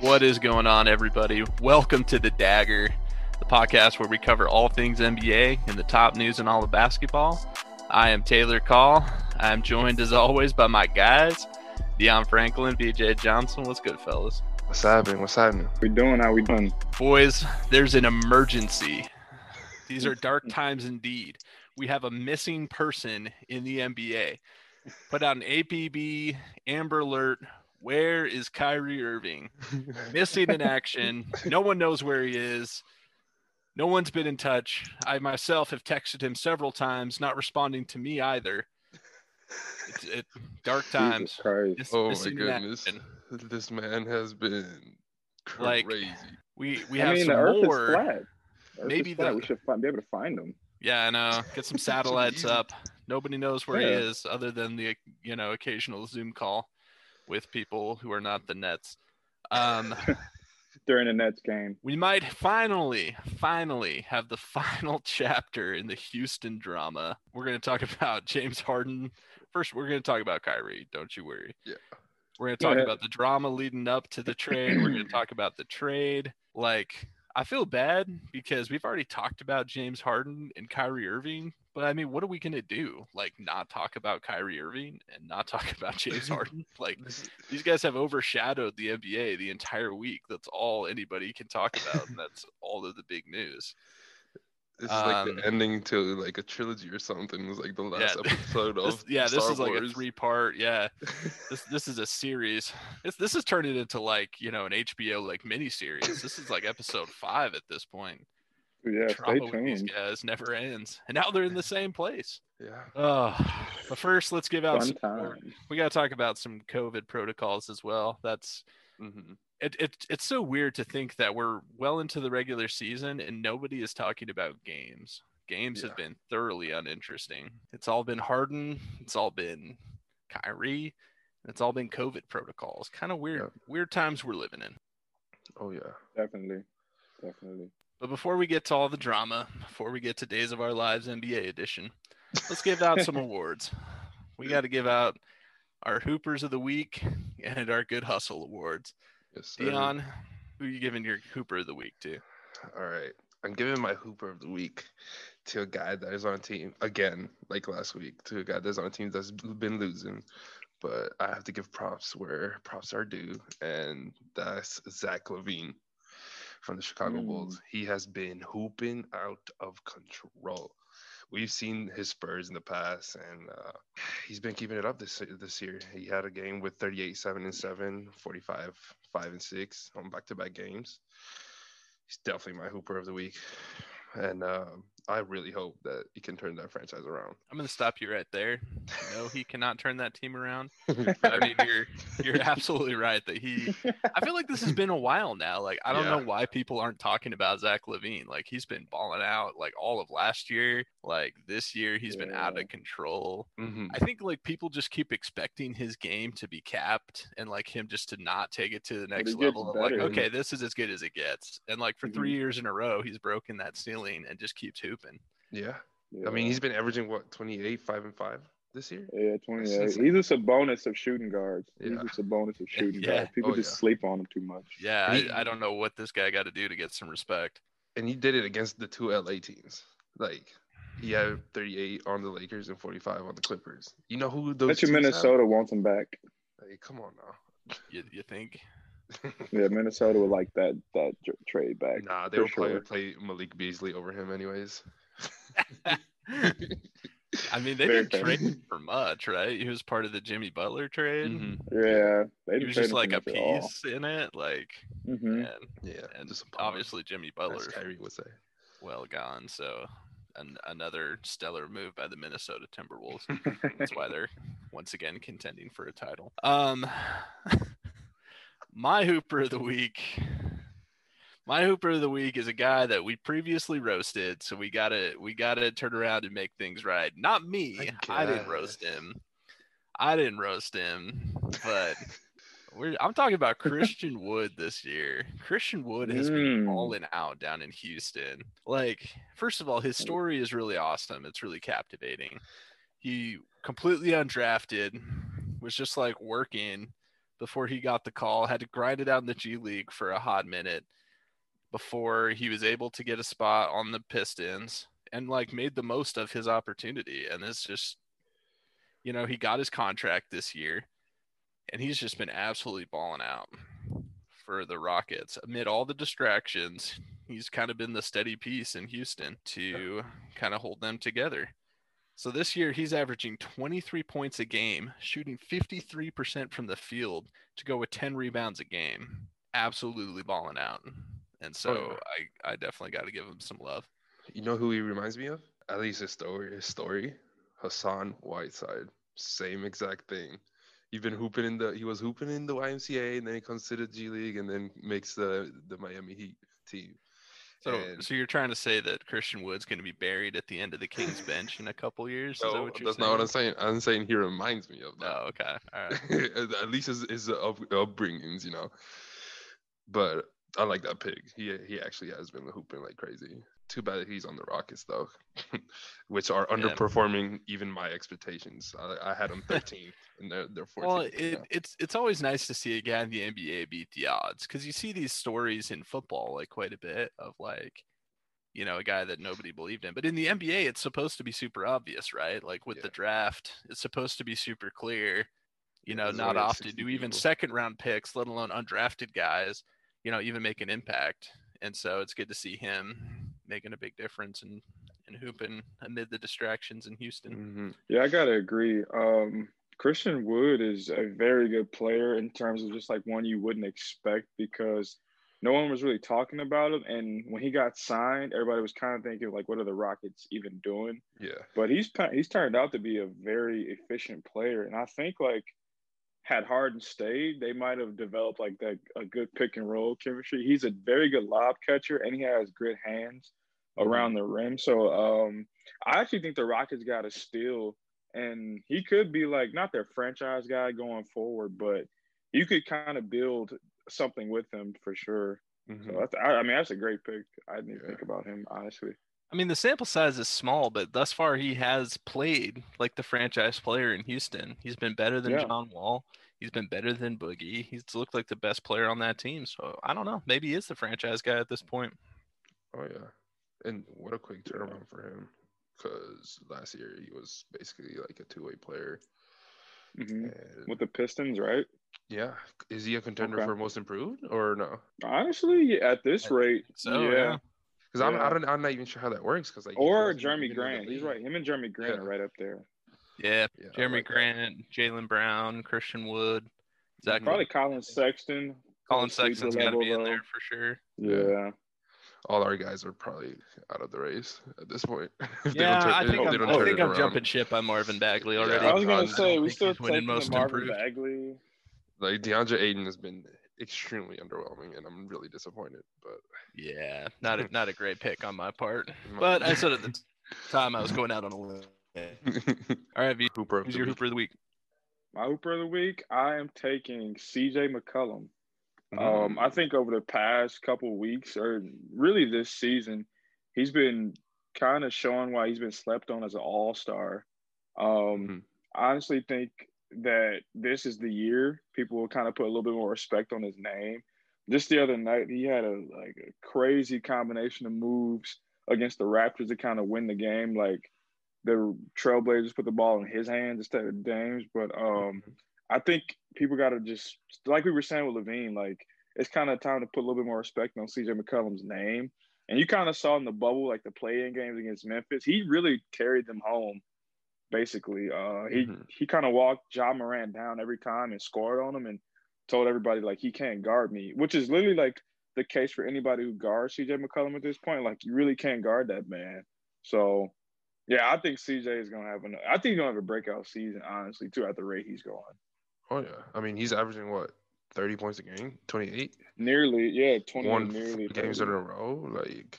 What is going on, everybody? Welcome to the Dagger, the podcast where we cover all things NBA and the top news in all of basketball. I am Taylor Call. I'm joined as always by my guys, Deion Franklin, BJ Johnson. What's good, fellas? What's happening? What's happening? We doing? How we doing? Boys, there's an emergency. These are dark times indeed. We have a missing person in the NBA. Put out an APB Amber Alert. Where is Kyrie Irving? Missing in action. No one knows where he is. No one's been in touch. I myself have texted him several times, not responding to me either. It's it, dark times. Jesus Miss- Oh my goodness. action. This man has been Like, crazy. We we I have mean, some the Earth more. is flat. Earth Maybe is flat. the- we should find, be able to find them. Yeah, I know. Get some satellites up. Nobody knows where he is other than the you know occasional Zoom call with people who are not the Nets. Um, during the Nets game. we might finally, finally have the final chapter in the Houston drama. We're going to talk about James Harden. First, we're going to talk about Kyrie. Don't you worry. Yeah. We're going to talk about the drama leading up to the trade. We're going to talk about the trade. Like, I feel bad because we've already talked about James Harden and Kyrie Irving, but I mean, what are we going to do? Like, not talk about Kyrie Irving and not talk about James Harden? Like, these guys have overshadowed the NBA the entire week. That's all anybody can talk about, and that's all of the big news. This is like Um, the ending to like a trilogy or something. It was like the last Yeah, episode This- of yeah, this Star is like a three-part. Yeah, this this is a series. This this is turning into like you know an HBO like miniseries. This is like episode five at this point. Yeah, Drama stay with these tuned. guys never ends, and now they're in the same place. yeah. Oh, but first, let's give out. Fun Some, time. we got to talk about some COVID protocols as well. That's hmm it, it. It's so weird to think that we're well into the regular season and nobody is talking about games. Games have been thoroughly uninteresting. It's all been Harden. It's all been Kyrie. It's all been COVID protocols. Kind of weird, Yep. weird times we're living in. Oh yeah. Definitely, definitely. But before we get to all the drama, before we get to Days of Our Lives NBA edition, let's give out some awards. We got to give out our Hoopers of the Week and our Good Hustle Awards. Yes, sir. Dion, who you giving your Hooper of the Week to? All right. I'm giving my Hooper of the week to a guy that is on a team again, like last week, to a guy that's on a team that's been losing. But I have to give props where props are due, and that's Zach LaVine from the Chicago Mm. Bulls. He has been hooping out of control. We've seen his Spurs in the past, and uh, he's been keeping it up this this year. He had a game with 38, 7 and 7, 45, 5 and 6 on back to back games he's definitely my Hooper of the week, and um, I really hope that he can turn that franchise around. I'm gonna stop you right there. No, he cannot turn that team around. I mean, you're you're absolutely right that he. I feel like this has been a while now. Like I don't know why people aren't talking about Zach LaVine. Like he's been balling out like all of last year. Like this year, he's been out of control. Mhm. I think like people just keep expecting his game to be capped and like him just to not take it to the next level of like, okay, this is as good as it gets. And like for Mhm. three years in a row, he's broken that ceiling and just keeps hooping. Yeah, Yeah. I mean he's been averaging what 28, five and five this year. Yeah, 28. That's He's a bonus of shooting guards. Yeah. He's just a bonus of shooting Yeah. guards. People Oh, just yeah. sleep on him too much. Yeah, He- I, I don't know what this guy got to do to get some respect. And he did it against the two LA teams. Like he had 38 on the Lakers and 45 on the Clippers. You know who those? Bet you teams have? Minnesota wants him back. Hey, come on now. You, you think? Yeah, Minnesota would like that that tr- trade back. Nah, they for will probably sure. play Malik Beasley over him anyways. I mean, they Very didn't fair. trade him for much, right? He was part of the Jimmy Butler trade. Mhm. Yeah, they He didn't was just like a for all. piece in it, like, Mhm. and, Yeah, and just obviously Jimmy Butler Kyrie would say. well gone. So, an, another stellar move by the Minnesota Timberwolves. That's why they're once again contending for a title. Um, my Hooper of the week. My Hooper of the week is a guy that we previously roasted, so we gotta we gotta turn around and make things right. Not me. I I didn't roast him. I didn't roast him, but we're, I'm talking about Christian Wood this year. Christian Wood has been Mm. balling out down in Houston. Like, first of all, his story is really awesome. It's really captivating. He completely undrafted, was just like working before he got the call, had to grind it out in the G League for a hot minute before he was able to get a spot on the Pistons and like made the most of his opportunity. And it's just, you know, he got his contract this year and he's just been absolutely balling out for the Rockets amid all the distractions. He's kind of been the steady piece in Houston to kind of hold them together. So this year he's averaging 23 points a game, shooting 53% from the field to go with 10 rebounds a game. Absolutely balling out. And oh, so Oh, I, I definitely got to give him some love. You know who he reminds me of? At least his story. His story, Hassan Whiteside. Same exact thing. He's been hooping in the. He was hooping in the YMCA, and then he comes to the G League, and then makes the the Miami Heat team. So, And- so you're trying to say that Christian Wood's going to be buried at the end of the Kings bench in a couple years? Is that No, what you're that's saying? not what I'm saying. I'm saying he reminds me of that. Oh, okay. All right. at at least his, his up, upbringings, you know. But I like that pig. He he actually has been hooping like crazy. Too bad that he's on the Rockets though, which are Yeah. underperforming even my expectations. I, I had him 13 and they're they're 14th. Well, it, it's it's always nice to see a guy in the NBA beat the odds because you see these stories in football like quite a bit of like, you know, a guy that nobody believed in. But in the NBA, it's supposed to be super obvious, right? Like with the draft, it's supposed to be super clear. You know, there's not often do even people. second round picks, let alone undrafted guys, you know, even make an impact. And so it's good to see him making a big difference and and hooping amid the distractions in Houston. Mhm. Yeah, I gotta agree. Um, Christian Wood is a very good player in terms of just like one you wouldn't expect because no one was really talking about him. And when he got signed, everybody was kind of thinking like, what are the Rockets even doing? Yeah, But he's he's turned out to be a very efficient player, and I think like had Harden stayed, they might have developed like that a good pick and roll chemistry. He's a very good lob catcher, and he has good hands around the rim. So um, I actually think the Rockets got a steal, and he could be like not their franchise guy going forward, but you could kind of build something with him for sure. Mhm. So that's, I, I mean, that's a great pick. I didn't even Yeah. think about him honestly. I mean, the sample size is small, but thus far he has played like the franchise player in Houston. He's been better than Yeah. John Wall. He's been better than Boogie. He's looked like the best player on that team. So I don't know. Maybe he is the franchise guy at this point. oh yeah, and what a quick turnaround for him. Because last year he was basically like a two-way player. hmm With the Pistons, right? yeah, is he a contender Okay. for most improved or no? Honestly, at this I rate, So yeah. yeah. Because I'm, I don't, I'm not even sure how that works. Because like, Or Jeremy even in the Grant. He's right. Him and Jerami Grant Yeah. are right up there. Yeah. Yeah, Jeremy like. Grant, Jaylen Brown, Christian Wood, Zach Probably Collin Sexton. Collin sleeper Sexton's got to be in though. there for sure. Yeah. All our guys are probably out of the race at this point. If they Yeah, don't turn- I think I'm, don't I think I'm jumping ship on Marvin Bagley Yeah, already. I was gonna I say we still he's winning taking most Marvin improved. Bagley. Like DeAndre Ayton has been extremely underwhelming, and I'm really disappointed. But Yeah, not a, not a great pick on my part. But I said at the time I was going out on a limb. All right, V, Hooper of who's the your week. Hooper of the week? My Hooper of the week, I am taking CJ McCollum. Mm. Um, I think over the past couple weeks, or really this season, he's been kind of showing why he's been slept on as an all star. Um, Mhm. I honestly think that this is the year people will kind of put a little bit more respect on his name. Just the other night, he had a like a crazy combination of moves against the Raptors to kind of win the game. Like the Trailblazers put the ball in his hands instead of Dame's. But um, I think people got to just like we were saying with LaVine, like it's kind of time to put a little bit more respect on CJ McCollum's name. And you kind of saw in the bubble, like the play-in games against Memphis, he really carried them home. Basically, uh, he Mhm. he kind of walked Ja Morant down every time and scored on him, and told everybody like he can't guard me, which is literally like the case for anybody who guards CJ McCollum at this point. Like you really can't guard that man. So yeah, I think CJ is gonna have an. I think he's gonna have a breakout season, honestly, too, at the rate he's going. Oh yeah. I mean, he's averaging what, thirty points a game, twenty eight, Nearly, yeah, twenty one nearly games 30. in a row. Like,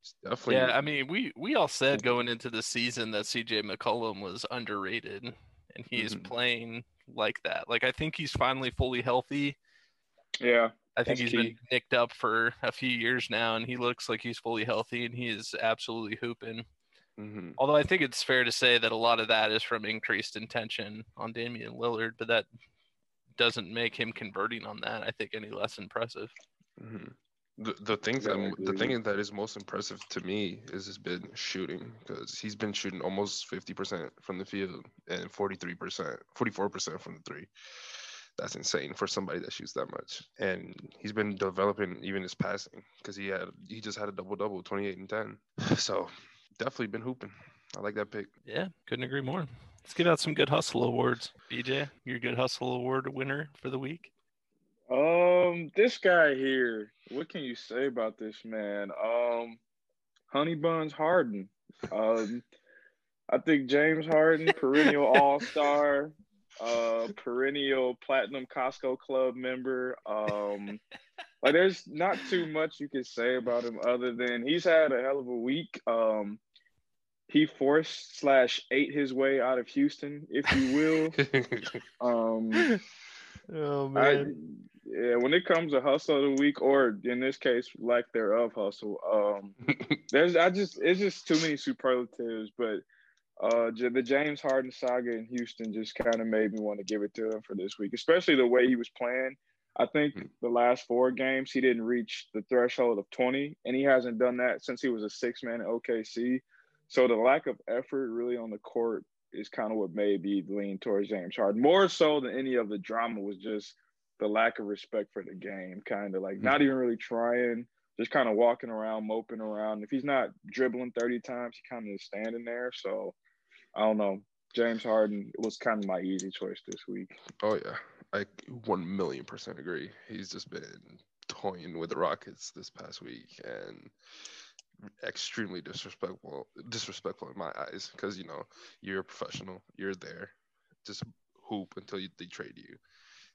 it's definitely. Yeah, I mean, we we all said going into the season that CJ McCollum was underrated, and he is Mhm. playing like that. Like I think he's finally fully healthy. Yeah, I think That's he's been nicked up for a few years now, and he looks like he's fully healthy, and he is absolutely hooping. Mhm. Although I think it's fair to say that a lot of that is from increased intention on Damian Lillard, but that doesn't make him converting on that. I think any less impressive. Mhm. The the things Yeah, that I m- the thing that is most impressive to me is his been shooting because he's been shooting almost fifty percent from the field and forty three percent, forty four percent from the three. That's insane for somebody that shoots that much. And he's been developing even his passing because he had he just had a double double, twenty eight and ten. So definitely been hooping. I like that pick. Yeah, couldn't agree more. Let's give out some good hustle awards. BJ, your good hustle award winner for the week. Um, this guy here, what can you say about this man? Um, Honey Buns Harden. Um, I think James Harden, perennial All Star, uh, perennial Platinum Costco Club member. Um, like there's not too much you can say about him other than he's had a hell of a week. Um, he forced slash ate his way out of Houston, if you will. Um. Oh I, yeah, when it comes to hustle of the week, or in this case, lack thereof hustle, um, there's I just it's just too many superlatives. But uh, J- the James Harden saga in Houston just kind of made me want to give it to him for this week, especially the way he was playing. I think Mm. the last four games he didn't reach the threshold of 20, and he hasn't done that since he was a six man at OKC. So the lack of effort really on the court is kind of what made me lean towards James Harden. More so than any of the drama was just the lack of respect for the game, kind of like mm-hmm. not even really trying, just kind of walking around, moping around. If he's not dribbling 30 times, he kind of is standing there. So I don't know. James Harden was kind of my easy choice this week. Oh yeah, I one million percent agree. He's just been toying with the Rockets this past week and extremely disrespectful. Disrespectful in my eyes, because you know you're a professional. You're there, just hoop until you, they trade you.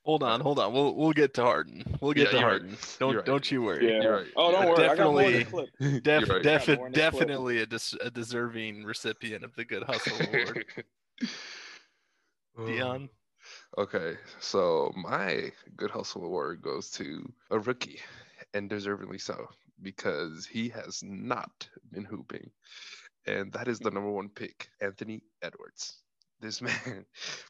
Hold on, hold on. We'll we'll get to Harden. We'll get Yeah, to you're right. Harden. Don't You're right. don't you worry. Yeah. You're right. Oh, don't worry. right. I got more in the Definitely. clip. Def, You're right. defi- Yeah, more in the clip. definitely a, des- a deserving recipient of the Good Hustle Award. Dion, Okay, so my good hustle award goes to a rookie, and deservedly so, because he has not been hooping, and that is the number one pick, Anthony Edwards. This man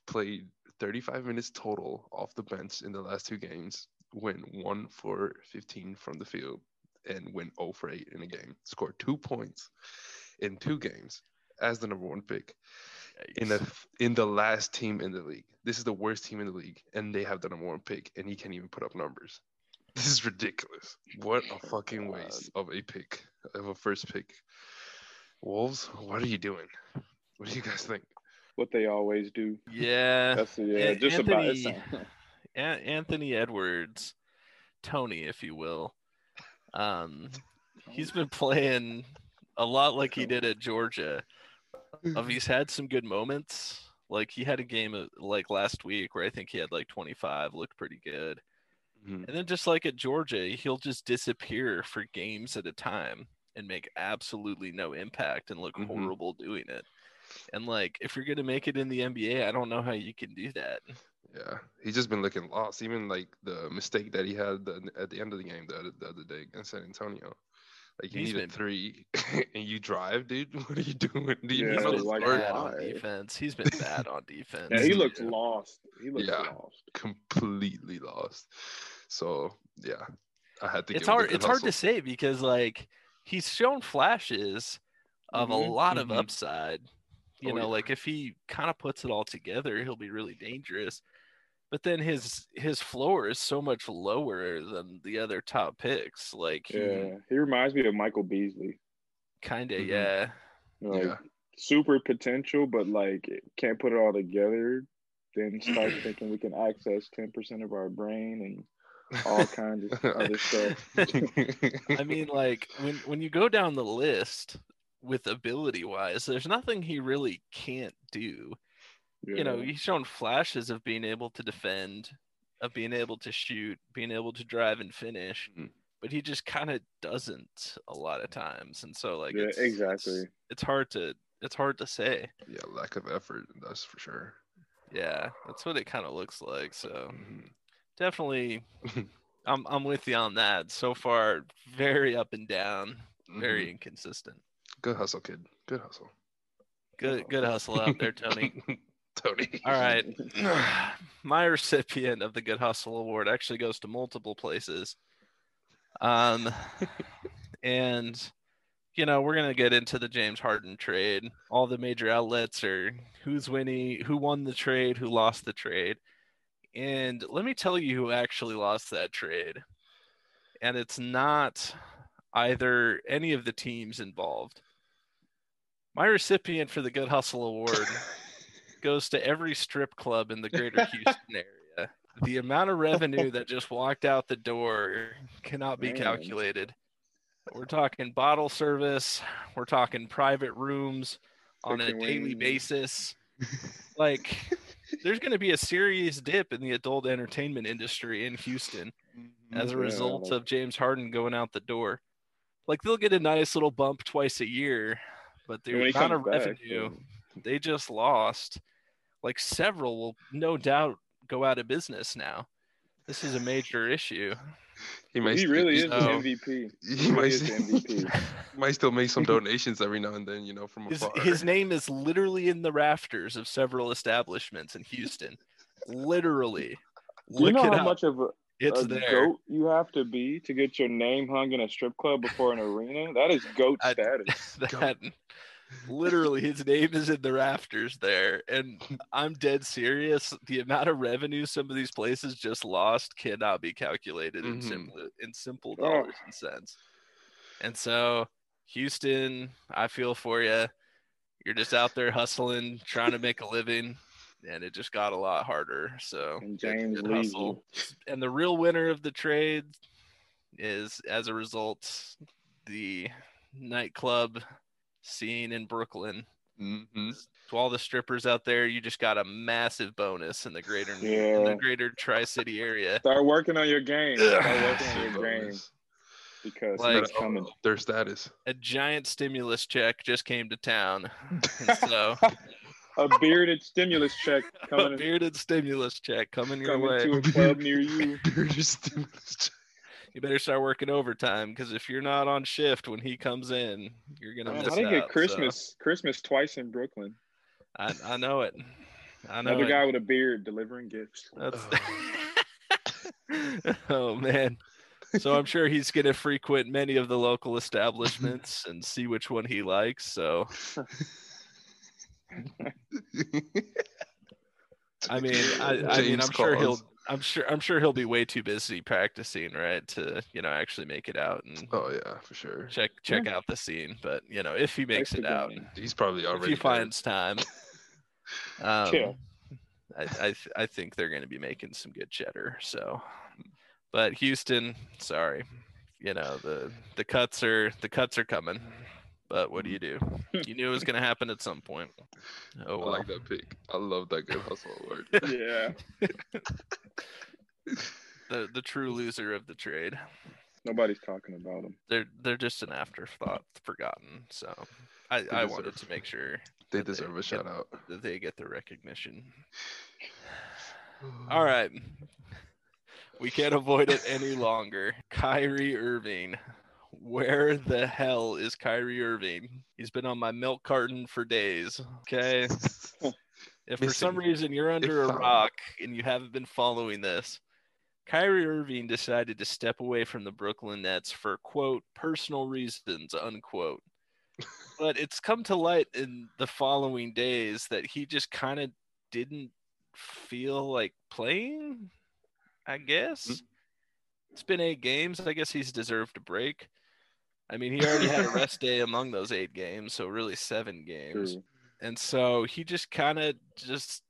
played 35 minutes total off the bench in the last two games, went one for 15 from the field, and went 0 for 8 in a game. Scored two points in two games as the number one pick in the in the last team in the league. This is the worst team in the league, and they have the number one pick, and he can't even put up numbers. This is ridiculous. What a fucking waste of a pick, of a first pick. Wolves, what are you doing? What do you guys think? What they always do. yeah, That's yeah, An- just about it. Anthony- An- Anthony Edwards, Tony, if you will. Um, he's been playing a lot like he did at Georgia. Of he's had some good moments. Like he had a game uh, like last week where I think he had like 25, looked pretty good. Mhm. And then just like at Georgia, he'll just disappear for games at a time and make absolutely no impact and look Mhm. horrible doing it. And like if you're gonna make it in the NBA, I don't know how you can do that. Yeah, he's just been looking lost. Even like the mistake that he had the, at the end of the game the, other- the other day against San Antonio. Like you He's needed been- three, and you drive, dude. What are you doing? Do you Yeah, know been the like, score? bad on defense. He's been bad on defense. Yeah, he looks Yeah. lost. He looks Yeah. lost. completely lost. So yeah, I had to. it's give him the hard it's hard to say because like he's shown flashes of a Mhm, lot of mhm. upside. You Oh, know, yeah. like if he kind of puts it all together, he'll be really dangerous. But then his his floor is so much lower than the other top picks. Like he Yeah, he reminds me of Michael Beasley. kind of Mhm. yeah. Like Yeah. super potential, but like can't put it all together. Then start thinking we can access ten percent of our brain and all kinds of other stuff. I mean, like when when you go down the list with ability wise, there's nothing he really can't do. You know, he's shown flashes of being able to defend, of being able to shoot, being able to drive and finish, Mhm. but he just kind of doesn't a lot of times. And so, like, Yeah, it's, exactly. It's, it's hard to it's hard to say. yeah, lack of effort. That's for sure. Yeah, that's what it kind of looks like. So Mhm. Definitely, I'm I'm with you on that. So far, very up and down, very Mhm. inconsistent. good hustle, kid. Good hustle, Good good hustle out there, Tony. Tony. All right. My recipient of the Good Hustle Award actually goes to multiple places. Um, and you know we're gonna get into the James Harden trade. All the major outlets are who's winning, who won the trade, who lost the trade, and let me tell you who actually lost that trade. And it's not either any of the teams involved. My recipient for the Good Hustle Award goes to every strip club in the greater Houston area. The amount of revenue that just walked out the door cannot be Man. calculated. We're talking bottle service, we're talking private rooms on a daily wings. basis. Like, there's going to be a serious dip in the adult entertainment industry in Houston mm-hmm. as a result of James Harden going out the door. Like, they'll get a nice little bump twice a year, but the And when he amount of back, revenue then- they just lost. Like several will no doubt go out of business now. This is a major issue. He might. he st- really is he- the So- MVP. He He might. really is MVP. might still make some donations every now and then, you know, from His, afar. his name is literally in the rafters of several establishments in Houston. Literally. Do you know it how up. much of a, it's a there. goat you have to be to get your name hung in a strip club before an arena? That is goat I- status. that literally his name is in the rafters there and i'm dead serious the amount of revenue some of these places just lost cannot be calculated in Mhm. simple in simple Oh. dollars and cents and so houston i feel for you you're just out there hustling trying to make a living and it just got a lot harder so And James good leaves hustle. and the real winner of the trade is as a result the nightclub scene in Brooklyn. Mhm. To all the strippers out there, you just got a massive bonus in the greater in the greater Tri-City area. Start working on your game. Start working on your game because Like- it's coming. Their status. A giant stimulus check just came to town, so A bearded stimulus check a coming, bearded stimulus check coming your way. to a club near you. They're just stimulus. You better start working overtime because if you're not on shift when he comes in, you're gonna Man, miss I didn't out. get Christmas Christmas twice in Brooklyn. So, I, I know it. I know Another it. guy with a beard delivering gifts. That's oh, oh man. So I'm sure he's going to frequent many of the local establishments and see which one he likes. So I mean, I, I mean, I'm sure he'll, Calls. I'm sure, I'm sure he'll be way too busy practicing, right, to you know actually make it out and Oh yeah, for sure. check check out the scene. But you know, if he makes Likes it out. He's probably already. if already he there. finds time, um, Yeah. I I, th- I think they're going to be making some good cheddar. So, but Houston, sorry, you know the the cuts are the cuts are coming. But what do you do? You knew it was going to happen at some point. Oh I like that pick. I love that good hustle award. Yeah. the the true loser of the trade. Nobody's talking about them. They're they're just an afterthought, forgotten. So I, I deserve- wanted to make sure They that deserve a get- shout out. that they get the recognition. All right. We can't avoid it any longer. Kyrie Irving. Where the hell is Kyrie Irving? He's been on my milk carton for days. Okay. If for some reason you're under a rock and you haven't been following this, Kyrie Irving decided to step away from the Brooklyn Nets for quote personal reasons unquote. but it's come to light in the following days that he just kind of didn't feel like playing. I guess mm-hmm. it's been eight games. I guess he's deserved a break. I mean, he already had a rest day among those eight games, so really seven games. True. And so he just kind of just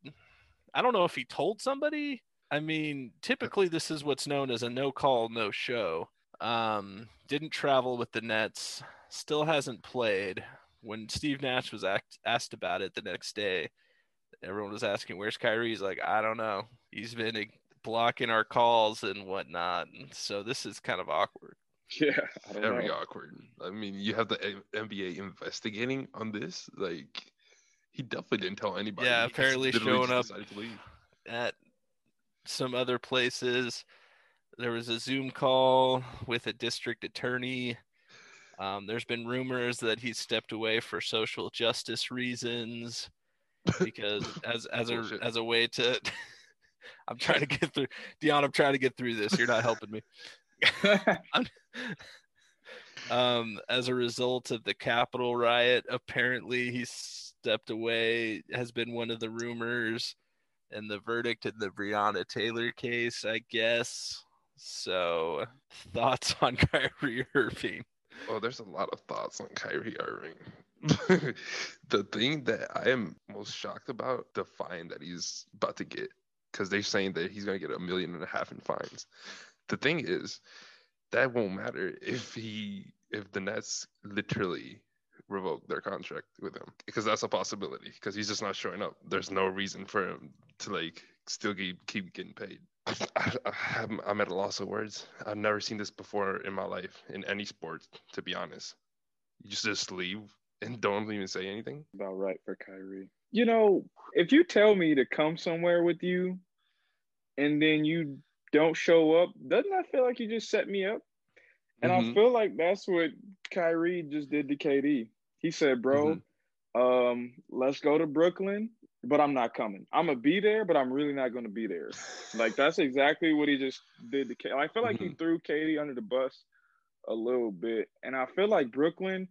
I don't know if he told somebody I mean, typically this is what's known as a no call, no show. Um, didn't travel with the Nets, still hasn't played. When Steve Nash was act- asked about it the next day, everyone was asking, "Where's Kyrie?" He's like, "I don't know. He's been blocking our calls and whatnot." And so this is kind of awkward. Yeah, very know. awkward. I mean, you have the NBA investigating on this. Like, he definitely didn't tell anybody. Yeah, apparently showing up at some other places. There was a Zoom call with a district attorney. Um, there's been rumors that he stepped away for social justice reasons because as as a as a way to I'm trying to get through Dion, I'm trying to get through this. You're not helping me. Um, as a result of the Capitol riot, apparently he stepped away, has been one of the rumors and the verdict in the Breonna Taylor case, I guess. So, thoughts on Kyrie Irving? Oh, there's a lot of thoughts on Kyrie Irving. the thing that I am most shocked about the fine that he's about to get, because they're saying that he's going to get a million and a half in fines. The thing is, that won't matter if he if the Nets literally revoke their contract with him because that's a possibility because he's just not showing up. There's no reason for him to like still keep keep getting paid. I, I, I'm at a loss of words. I've never seen this before in my life in any sport, to be honest. You just just leave and don't even say anything. About right for Kyrie. You know, if you tell me to come somewhere with you, and then you don't show up, doesn't that feel like you just set me up? And mm-hmm. I feel like that's what Kyrie just did to KD. He said, "Bro, mm-hmm. um, let's go to Brooklyn, but I'm not coming. I'm gonna be there, but I'm really not gonna be there." like that's exactly what he just did to KD. I feel like mm-hmm. he threw KD under the bus a little bit, and I feel like Brooklyn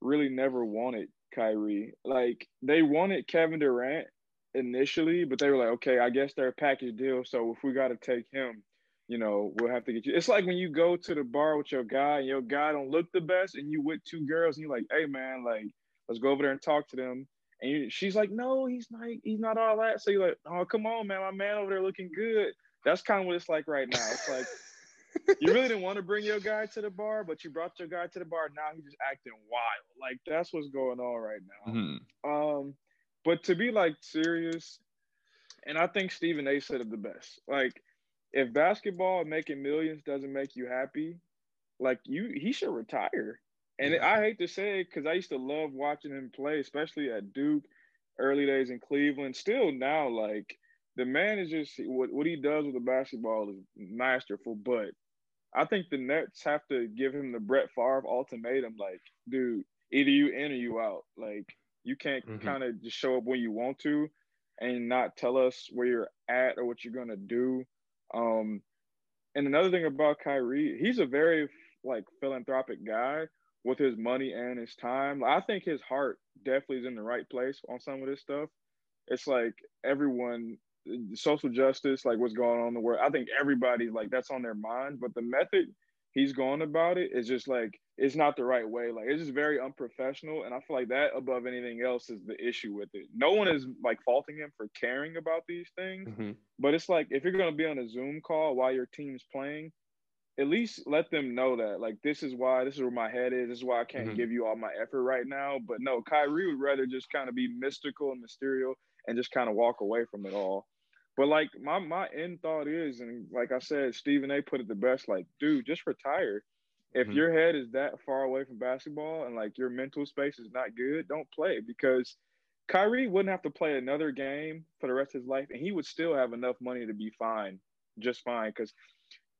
really never wanted Kyrie. Like they wanted Kevin Durant initially, but they were like, "Okay, I guess they're a package deal, so if we got to take him." you know, we'll have to get you. It's like when you go to the bar with your guy and your guy don't look the best, and you with two girls, and you're like, "Hey, man, like, let's go over there and talk to them." And you, she's like, "No, he's not. He's not all that." So you're like, "Oh, come on, man, my man over there looking good." That's kind of what it's like right now. It's like you really didn't want to bring your guy to the bar, but you brought your guy to the bar. Now he's just acting wild. Like that's what's going on right now. Mm-hmm. Um, but to be like serious, and I think Stephen A. said it the best. Like if basketball making millions doesn't make you happy, like you, he should retire. And yeah. I hate to say it because I used to love watching him play, especially at Duke, early days in Cleveland. Still now, like the man is just what what he does with the basketball is masterful. But I think the Nets have to give him the Brett Favre ultimatum. Like, dude, either you in or you out. Like, you can't mm-hmm. kind of just show up when you want to and not tell us where you're at or what you're gonna do. Um, and another thing about Kyrie, he's a very like philanthropic guy with his money and his time. I think his heart definitely is in the right place on some of this stuff. It's like everyone, social justice, like what's going on in the world. I think everybody's like that's on their mind, but the method he's going about it, it is just like it's not the right way. Like it's just very unprofessional, and I feel like that above anything else is the issue with it. No one is like faulting him for caring about these things, mm-hmm. but it's like if you're gonna be on a Zoom call while your team's playing, at least let them know that like this is why this is where my head is. This is why I can't mm-hmm. give you all my effort right now. But no, Kyrie would rather just kind of be mystical and mysterious and just kind of walk away from it all. But like my my end thought is, and like I said, Stephen A. put it the best. Like, dude, just retire. If mm-hmm. your head is that far away from basketball and like your mental space is not good, don't play because Kyrie wouldn't have to play another game for the rest of his life, and he would still have enough money to be fine, just fine. Because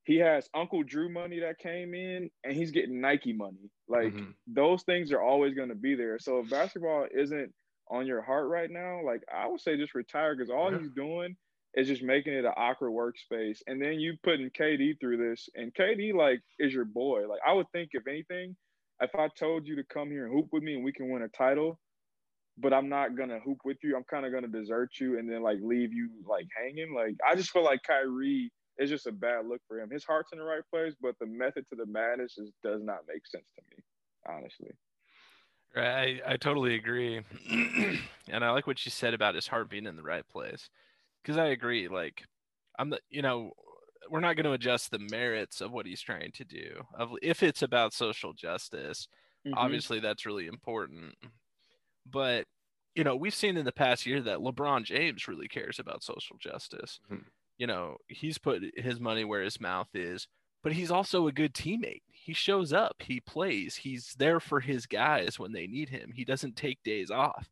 he has Uncle Drew money that came in, and he's getting Nike money. Like mm-hmm. those things are always going to be there. So if basketball isn't on your heart right now, like I would say, just retire because all yeah. he's doing It's just making it an awkward workspace. And then you putting KD through this, and KD like is your boy. Like I would think if anything, if I told you to come here and hoop with me and we can win a title, but I'm not gonna hoop with you, I'm kind of gonna desert you and then like leave you like hanging. Like I just feel like Kyrie is just a bad look for him. His heart's in the right place, but the method to the madness just does not make sense to me, honestly. Right, I, I totally agree, and I like what you said about his heart being in the right place, because I agree. Like, I'm the, you know, we're not going to adjust the merits of what he's trying to do. Of if it's about social justice, mm-hmm. obviously that's really important. But you know, we've seen in the past year that LeBron James really cares about social justice. Mm-hmm. You know, he's put his money where his mouth is, but he's also a good teammate. He shows up, he plays, he's there for his guys when they need him. He doesn't take days off.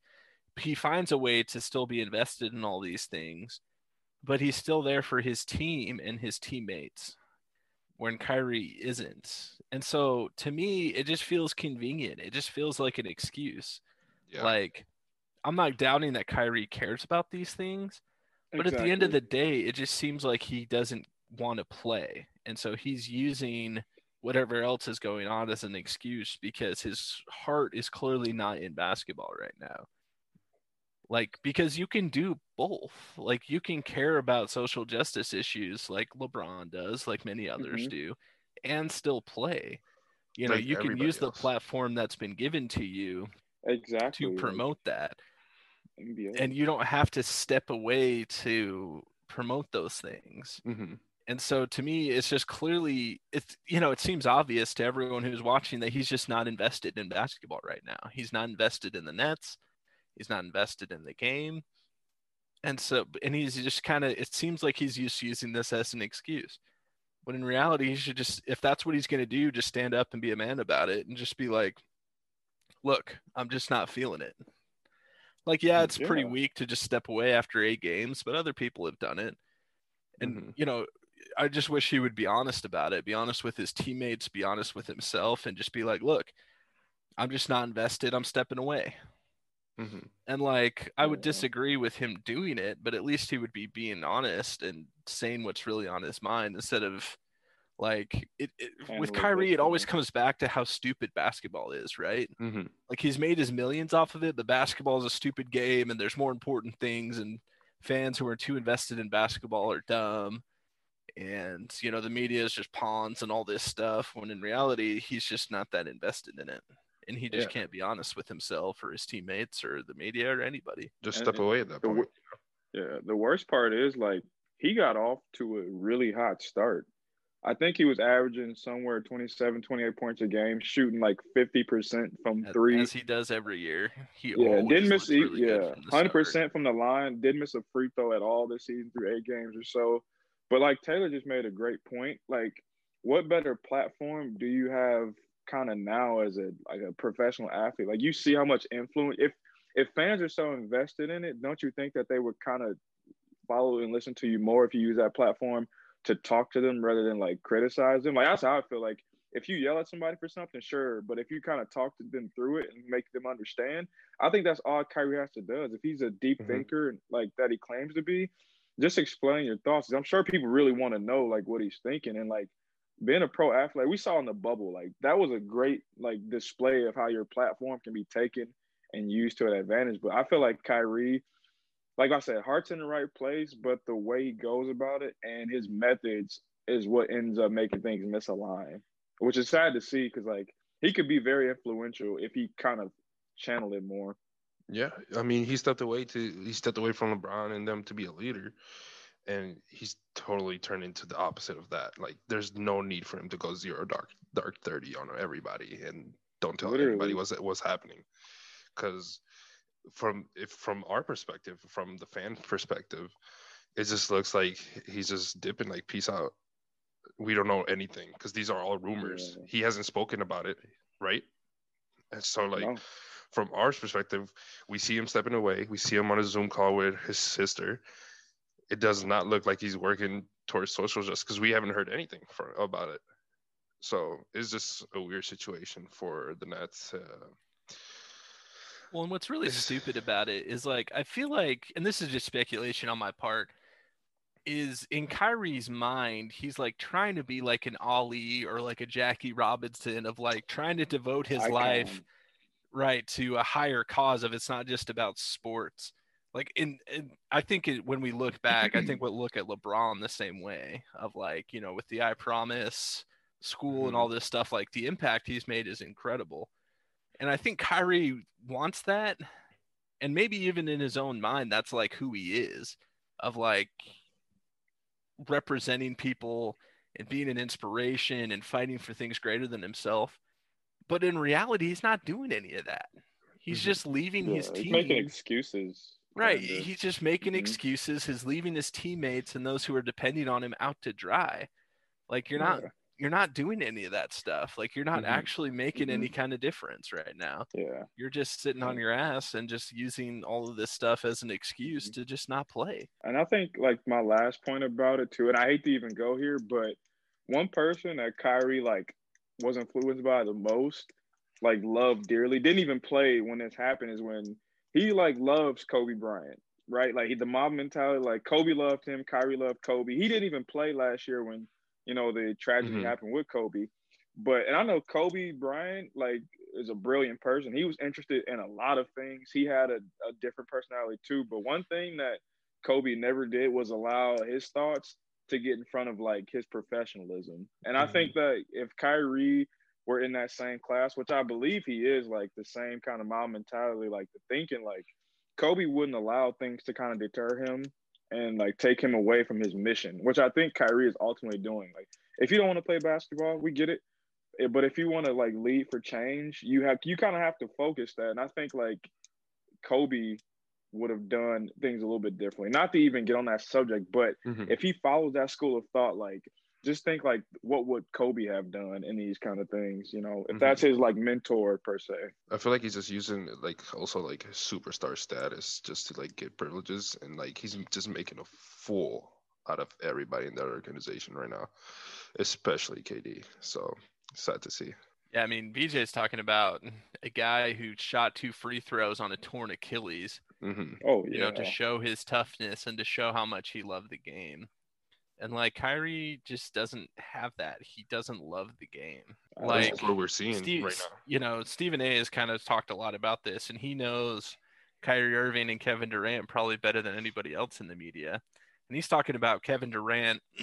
He finds a way to still be invested in all these things but he's still there for his team and his teammates when Kyrie isn't. And so to me, it just feels convenient. It just feels like an excuse. Yeah. Like, I'm not doubting that Kyrie cares about these things, but exactly. at the end of the day, it just seems like he doesn't want to play. And so he's using whatever else is going on as an excuse because his heart is clearly not in basketball right now like because you can do both like you can care about social justice issues like lebron does like many others mm-hmm. do and still play you know like you can use else. the platform that's been given to you exactly to promote that NBA. and you don't have to step away to promote those things mm-hmm. and so to me it's just clearly it's you know it seems obvious to everyone who's watching that he's just not invested in basketball right now he's not invested in the nets He's not invested in the game. And so, and he's just kind of, it seems like he's just using this as an excuse. But in reality, he should just, if that's what he's going to do, just stand up and be a man about it and just be like, look, I'm just not feeling it. Like, yeah, it's yeah. pretty weak to just step away after eight games, but other people have done it. And, mm-hmm. you know, I just wish he would be honest about it, be honest with his teammates, be honest with himself, and just be like, look, I'm just not invested. I'm stepping away. Mm-hmm. And like, I would disagree with him doing it, but at least he would be being honest and saying what's really on his mind instead of like it, it with Kyrie. It always comes back to how stupid basketball is, right? Mm-hmm. Like he's made his millions off of it, but basketball is a stupid game, and there's more important things. And fans who are too invested in basketball are dumb. And you know the media is just pawns and all this stuff. When in reality, he's just not that invested in it and he just yeah. can't be honest with himself or his teammates or the media or anybody. Just step and, away at that point. The, yeah, the worst part is like he got off to a really hot start. I think he was averaging somewhere 27, 28 points a game, shooting like 50% from three. As he does every year. He yeah, didn't miss really yeah, 100% start. from the line. Didn't miss a free throw at all this season through eight games or so. But like Taylor just made a great point. Like, what better platform do you have kind of now as a like a professional athlete. Like you see how much influence if if fans are so invested in it, don't you think that they would kind of follow and listen to you more if you use that platform to talk to them rather than like criticize them? Like that's how I feel. Like if you yell at somebody for something, sure, but if you kind of talk to them through it and make them understand, I think that's all Kyrie has to do. If he's a deep mm-hmm. thinker like that he claims to be, just explain your thoughts. I'm sure people really want to know like what he's thinking and like being a pro athlete, we saw in the bubble, like that was a great like display of how your platform can be taken and used to an advantage. But I feel like Kyrie, like I said, heart's in the right place, but the way he goes about it and his methods is what ends up making things misalign, which is sad to see because like he could be very influential if he kind of channeled it more. Yeah, I mean, he stepped away to he stepped away from LeBron and them to be a leader and he's totally turned into the opposite of that. Like, there's no need for him to go zero dark dark thirty on everybody, and don't tell Literally. anybody what's what's happening, because from if from our perspective, from the fan perspective, it just looks like he's just dipping like peace out. We don't know anything because these are all rumors. Yeah. He hasn't spoken about it, right? And so like. No. From our perspective, we see him stepping away. We see him on a Zoom call with his sister it does not look like he's working towards social justice because we haven't heard anything for, about it. So it's just a weird situation for the Nets. Uh, well, and what's really stupid about it is like I feel like, and this is just speculation on my part, is in Kyrie's mind, he's like trying to be like an Ali or like a Jackie Robinson of like trying to devote his Icon. life right to a higher cause of it's not just about sports. Like in, in I think it, when we look back, I think we'll look at LeBron the same way of like, you know, with the I promise school and all this stuff, like the impact he's made is incredible. And I think Kyrie wants that. And maybe even in his own mind, that's like who he is of like representing people and being an inspiration and fighting for things greater than himself. But in reality, he's not doing any of that. He's Mhm. just leaving Yeah, his he's team. making excuses. Right. kinda. He's just making Mhm. excuses. He's leaving his teammates and those who are depending on him out to dry. Like you're not Yeah. you're not doing any of that stuff. Like you're not Mhm. actually making any kind of difference right now. Yeah. You're just sitting on your ass and just using all of this stuff as an excuse to just not play. And I think like my last point about it too, and I hate to even go here, but one person that Kyrie like was influenced by the most, like loved dearly, didn't even play when this happened, is when he like loves Kobe Bryant, right? Like he, the Mamba mentality, like Kobe loved him, Kyrie loved Kobe. He didn't even play last year when you know the tragedy Mhm. happened with Kobe. But and I know Kobe Bryant like is a brilliant person. He was interested in a lot of things. He had a, a different personality too. But one thing that Kobe never did was allow his thoughts to get in front of like his professionalism. And I think that if Kyrie were in that same class, which I believe he is, like the same kind of Mamba mentality, like the thinking, like Kobe wouldn't allow things to kind of deter him and like take him away from his mission, which I think Kyrie is ultimately doing. Like, if you don't want to play basketball, we get it. Eh, But if you want to like lead for change, you have you kind of have to focus that. And I think like Kobe would have done things a little bit differently. Not to even get on that subject, but Mhm. if he follows that school of thought, like just think like what would Kobe have done in these kind of things, you know, if Mhm. that's his like mentor per se. I feel like he's just using like also like his superstar status just to like get privileges and like he's just making a fool out of everybody in that organization right now, especially KD. So sad to see. Yeah, I mean, VJ is talking about a guy who shot two free throws on a torn Achilles, hmm Oh you know, to show his toughness and to show how much he loved the game. And like Kyrie just doesn't have that. He doesn't love the game. Uh, I Like That's what we're seeing Steve, right now. you know, Stephen A. has kind of talked a lot about this, and he knows Kyrie Irving and Kevin Durant probably better than anybody else in the media. And he's talking about Kevin Durant.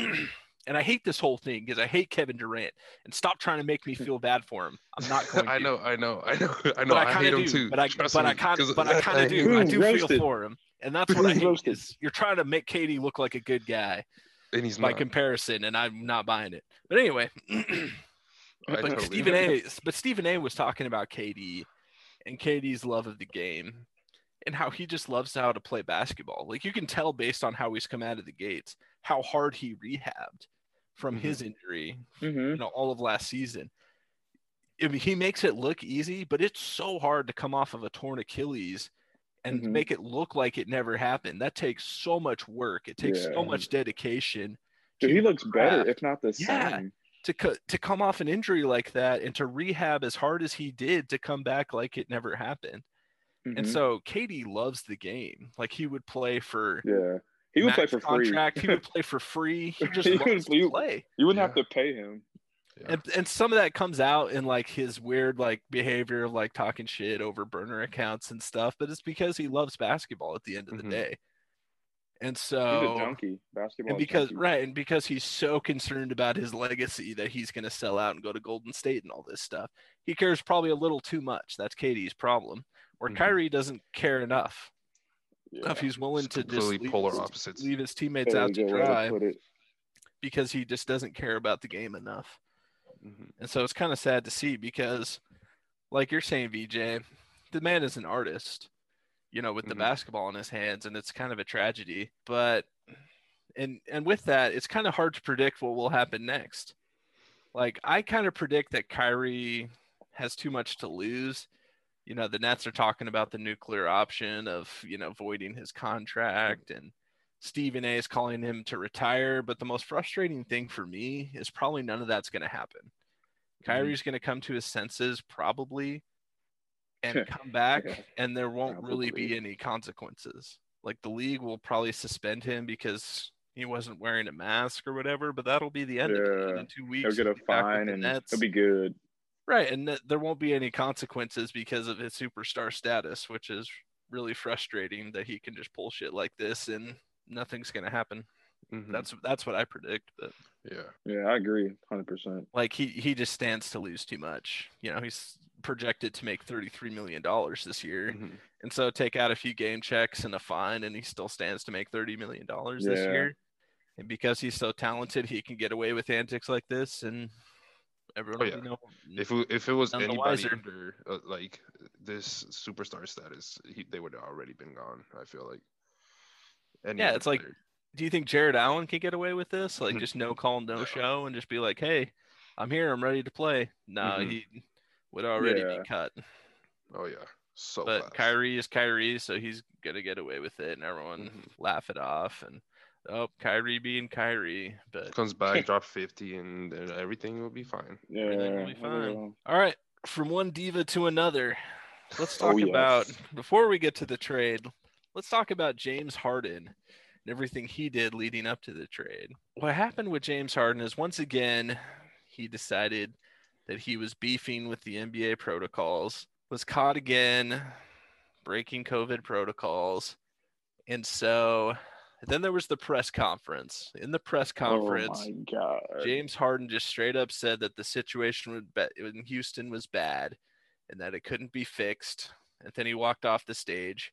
and I hate this whole thing because I hate Kevin Durant. And stop trying to make me feel bad for him. I'm not going to. I know, I know, I know, I know. But I I, hate of him too. But I, Trust but me, I kind, 'cause but I kind of do. I Who's do feel for him, and that's what I Who's hate. roasted? Is you're trying to make KD look like a good guy and he's by not. comparison, and I'm not buying it. But anyway, but totally Stephen. A. But Stephen A. was talking about KD and KD's love of the game and how he just loves how to play basketball. Like you can tell based on how he's come out of the gates how hard he rehabbed from Mhm. his injury, hmm you know, all of last season. I mean, he makes it look easy, but it's so hard to come off of a torn Achilles and Mhm. make it look like it never happened. That takes so much work. It takes so much dedication Dude, he looks better, if not the Yeah. same. to co- to come off an injury like that and to rehab as hard as he did to come back like it never happened. And Mhm. so KD loves the game. Like he would play for yeah, he would play max for free. contract. He would play for free. He just He loves would- to play. You wouldn't have to pay him. Yeah. And and some of that comes out in like his weird like behavior of like talking shit over burner accounts and stuff, but it's because he loves basketball at the end of the Mhm. day. And He's so a junkie, basketball. and because junkie. right and because he's so concerned about his legacy that he's going to sell out and go to golden state and all this stuff he cares probably a little too much that's KD's problem where Mhm. kyrie doesn't care enough Yeah. if he's willing It's to just leave, polar his- opposites. leave his teammates Very out to good to dry because he just doesn't care about the game enough Mhm. and so it's kind of sad to see because like you're saying vj the man is an artist you know with the Mhm. basketball in his hands and it's kind of a tragedy but and and with that it's kind of hard to predict what will happen next like i kind of predict that kyrie has too much to lose you know the nets are talking about the nuclear option of you know voiding his contract and stephen a is calling him to retire but the most frustrating thing for me is probably none of that's going to happen mm-hmm. kyrie's going to come to his senses probably and come back Yeah, and there won't really be any consequences. Like the league will probably suspend him because he wasn't wearing a mask or whatever, but that'll be the end of it. In two weeks, He'll get a be back with fine and Nets. it'll be good. Right, and th- there won't be any consequences because of his superstar status, which is really frustrating that he can just pull shit like this and nothing's gonna happen. Mhm. That's that's what I predict. But yeah. Yeah, I agree, hundred percent. like he he just stands to lose too much. You know, he's projected to make thirty three million dollars this year, Mhm. and so take out a few game checks and a fine, and he still stands to make thirty million dollars this year. And because he's so talented, he can get away with antics like this, and everyone Oh, yeah. be no, If it, if it was None the anybody under uh, like this superstar status, he, they would have already been gone. I feel like. Any Yeah, other it's like- do you think Jarrett Allen can get away with this? Mm-hmm. Like just no call, no No. show, and just be like, "Hey, I'm here. I'm ready to play." No, Mhm. he would already Yeah. be cut. Oh yeah, so but fast. Kyrie is Kyrie, so he's gonna get away with it, and everyone Mhm. laugh it off. And oh, Kyrie being Kyrie, but comes back, drop fifty, and then everything will be fine. Yeah, Everything will be fine. all right, from one diva to another. Let's Oh, talk yes. about before we get to the trade. Let's talk about James Harden and everything he did leading up to the trade. What happened with James Harden is once again he decided that he was beefing with the NBA protocols, was caught again breaking COVID protocols. And so then there was the press conference. In the press conference, Oh my god. James Harden just straight up said that the situation in Houston was bad and that it couldn't be fixed. And then he walked off the stage.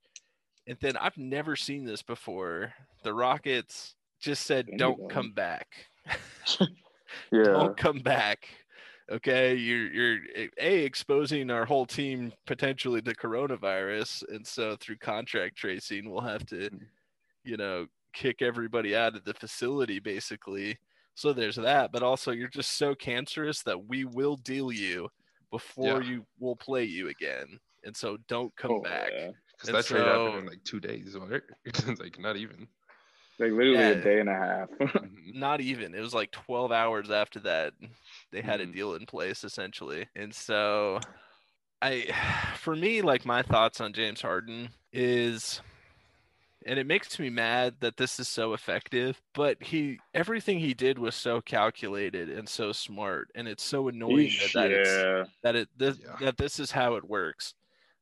And then I've never seen this before. The Rockets just said, "Don't come back. yeah. Don't come back." Okay, you're you're eh, a exposing our whole team potentially to coronavirus, and so through contract tracing, we'll have to, mm. you know, kick everybody out of the facility basically. So there's that, but also you're just so cancerous that we will deal you before Yeah. you will play you again. And so don't come Oh, back. yeah. Because And that trade happened so- in like two days, right? like not even. Like literally Yeah. a day and a half. Mhm. Not even. It was like 12 hours after that they had a Mhm. deal in place essentially. And so I for me like my thoughts on James Harden is and it makes me mad that this is so effective, but he everything he did was so calculated and so smart and it's so annoying that, that it's yeah. that it this, Yeah. that this is how it works.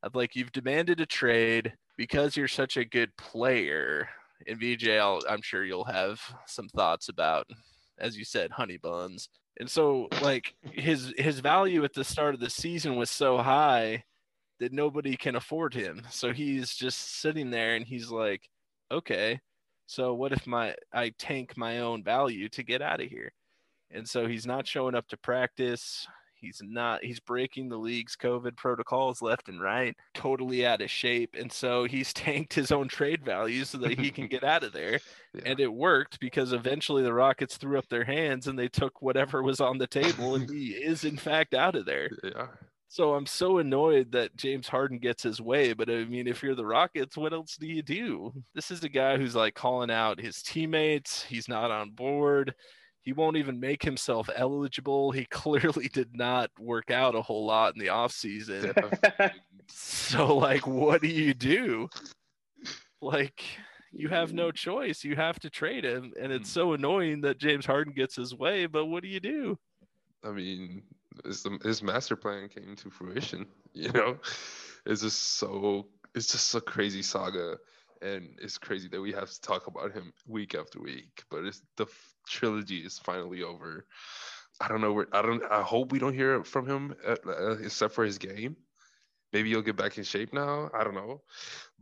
Of like you've demanded a trade because you're such a good player. And VJ, I'll, I'm sure you'll have some thoughts about, as you said, honey buns. And so, like his his value at the start of the season was so high that nobody can afford him. So he's just sitting there, and he's like, okay, so what if my I tank my own value to get out of here? And so he's not showing up to practice. He's not, he's breaking the league's COVID protocols left and right, totally out of shape. And so he's tanked his own trade value so that he can get out of there. Yeah. And it worked because eventually the Rockets threw up their hands and they took whatever was on the table. And he is, in fact, out of there. yeah. So I'm so annoyed that James Harden gets his way. But I mean, if you're the Rockets, what else do you do? This is a guy who's like calling out his teammates. He's not on board. He won't even make himself eligible. He clearly did not work out a whole lot in the offseason. So, like, what do you do? Like, you have no mm. choice. You have to trade him. And it's mm. so annoying that James Harden gets his way. But what do you do? I mean, his, his master plan came to fruition. You know, it's just so it's just a crazy saga, and it's crazy that we have to talk about him week after week. But it's the trilogy is finally over. I don't know where I don't. I hope we don't hear from him uh, uh, except for his game. Maybe he'll get back in shape now. I don't know,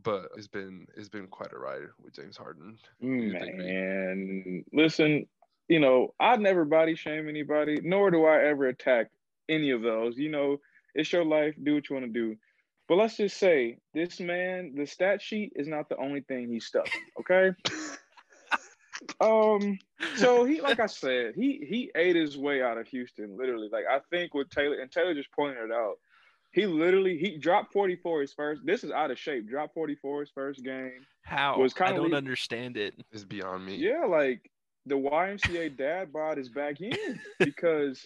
but it's been it's been quite a ride with James Harden. Man, listen, you know, I never body shame anybody, nor do I ever attack any of those. You know, it's your life, do what you want to do. But let's just say this man, the stat sheet is not the only thing he's stuck okay? um, so he like I said, he he ate his way out of Houston, literally. Like I think with Taylor and Taylor just pointed it out. He literally he dropped 44 his first. This is out of shape. Dropped 44 his first game. How? Was kinda don't le- understand it. It's beyond me. Yeah, like the YMCA dad bod is back in because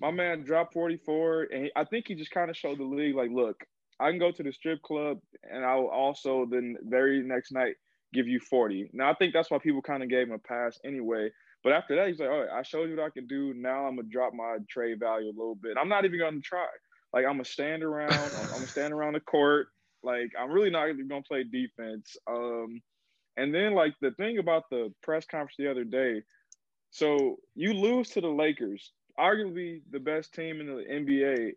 my man dropped 44, and he, I think he just kind of showed the league like, look, I can go to the strip club, and I will also the very next night give you 40. Now I think that's why people kind of gave him a pass anyway. But after that, he's like, all right, I showed you what I can do. Now I'm gonna drop my trade value a little bit. I'm not even gonna try. Like I'm gonna stand around. I'm, gonna stand around the court. Like I'm really not gonna play defense. Um, and then like the thing about the press conference the other day, so you lose to the Lakers, arguably the best team in the NBA,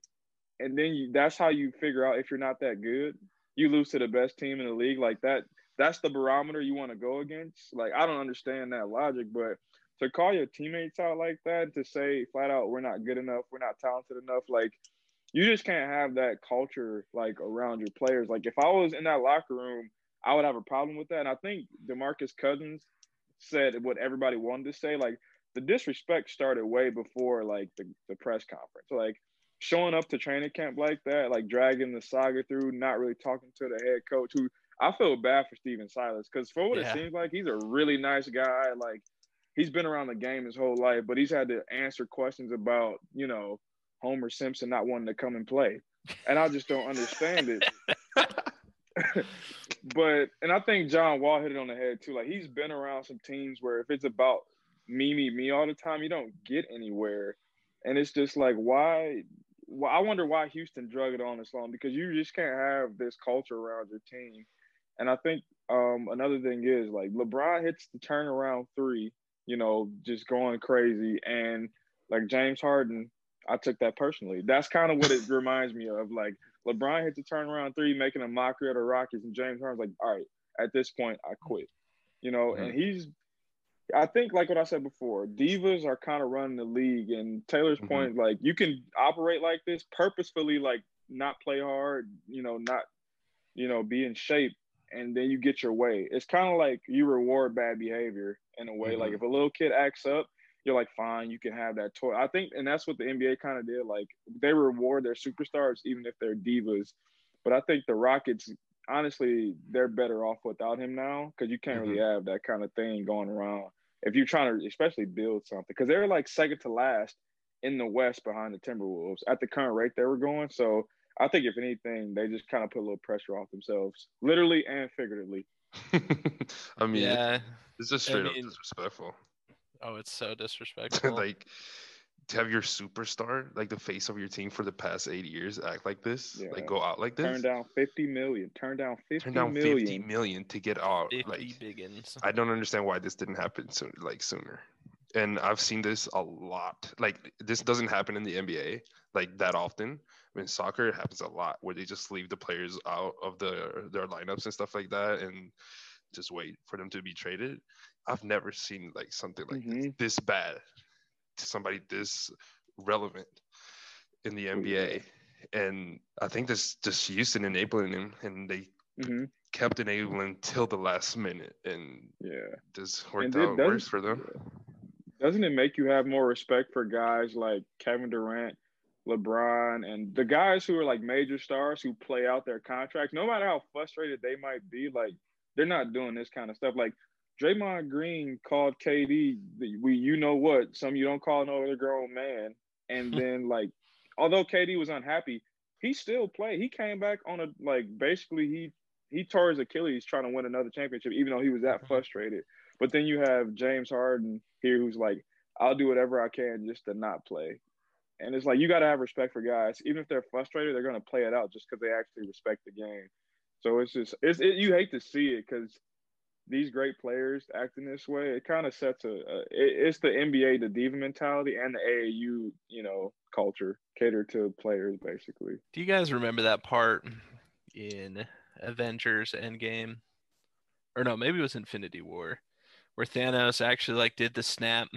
and then you, that's how you figure out if you're not that good. You lose to the best team in the league like that. That's the barometer you want to go against. Like I don't understand that logic, but to call your teammates out like that, to say flat out we're not good enough, we're not talented enough, like you just can't have that culture like around your players. Like if I was in that locker room, I would have a problem with that. And I think DeMarcus Cousins said what everybody wanted to say. Like the disrespect started way before like the, the press conference. Like showing up to training camp like that, like dragging the saga through, not really talking to the head coach who I feel bad for Stephen Silas because for what yeah. it seems like, he's a really nice guy. Like he's been around the game his whole life, but he's had to answer questions about, you know, Homer Simpson not wanting to come and play. And I just don't understand it. but and I think John Wall hit it on the head too. Like he's been around some teams where if it's about me, me, me all the time, you don't get anywhere. And it's just like why well, I wonder why Houston drug it on this long because you just can't have this culture around your team. And I think um, another thing is like LeBron hits the turnaround three, you know, just going crazy. And like James Harden, I took that personally. That's kind of what it reminds me of. Like LeBron hits the turnaround three, making a mockery of the Rockets, and James Harden's like, all right, at this point, I quit. You know, mm-hmm. and he's I think like what I said before, divas are kind of running the league. And Taylor's mm-hmm. point, like you can operate like this purposefully, like not play hard, you know, not, you know, be in shape, and then you get your way. It's kind of like you reward bad behavior in a way. Mm-hmm. Like if a little kid acts up, you're like, fine, you can have that toy. I think, and that's what the NBA kind of did. Like they reward their superstars even if they're divas. But I think the Rockets honestly, they're better off without him now because you can't mm-hmm. really have that kind of thing going around if you're trying to especially build something because they're like second to last in the West behind the Timberwolves at the current rate they were going. So I think if anything, they just kind of put a little pressure off themselves, literally and figuratively. I mean, yeah, it's just straight I mean, up disrespectful. Oh, it's so disrespectful. like to have your superstar, like the face of your team for the past eight years, act like this, yeah. like go out like this. Turn down fifty million. Turn down fifty. Turn down million. fifty million to get out. 50 like biggins. I don't understand why this didn't happen soon, like sooner. And I've seen this a lot. Like this doesn't happen in the NBA like that often. I mean, soccer it happens a lot where they just leave the players out of the their lineups and stuff like that, and just wait for them to be traded. I've never seen like something like mm-hmm. this, this bad to somebody this relevant in the NBA. And I think this just Houston enabling him, and they mm-hmm. kept enabling till the last minute, and yeah, this worked out worse for them. Doesn't it make you have more respect for guys like Kevin Durant, LeBron, and the guys who are like major stars who play out their contracts, no matter how frustrated they might be, like they're not doing this kind of stuff. Like Draymond Green called KD, we you know what, some you don't call no other grown man. And then like, although KD was unhappy, he still played. He came back on a like basically he he tore his Achilles trying to win another championship, even though he was that frustrated. But then you have James Harden here who's like, I'll do whatever I can just to not play. And it's like you got to have respect for guys, even if they're frustrated, they're gonna play it out just because they actually respect the game. So it's just it's it, you hate to see it because these great players acting this way, it kind of sets a, a it, it's the NBA, the diva mentality, and the AAU, you know, culture cater to players basically. Do you guys remember that part in Avengers Endgame? Or no, maybe it was Infinity War, where Thanos actually like did the snap,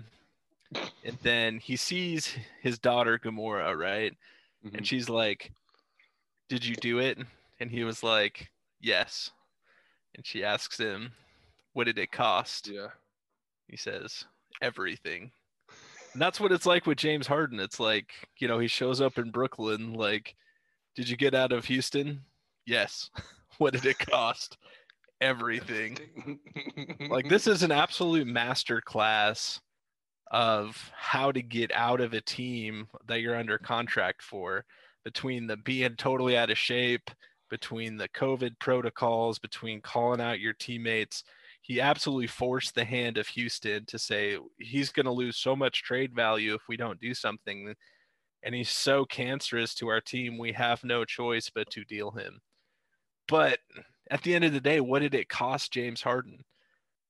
and then he sees his daughter Gamora, right? Mm-hmm. And she's like, "Did you do it?" And he was like, "Yes." And she asks him, what did it cost? Yeah. He says, everything. And that's what it's like with James Harden. It's like, you know, he shows up in Brooklyn, like, did you get out of Houston? Yes. what did it cost? everything. like, this is an absolute master class of how to get out of a team that you're under contract for between the being totally out of shape, between the COVID protocols, between calling out your teammates he absolutely forced the hand of Houston to say he's going to lose so much trade value if we don't do something. And he's so cancerous to our team, we have no choice but to deal him. But at the end of the day, what did it cost James Harden?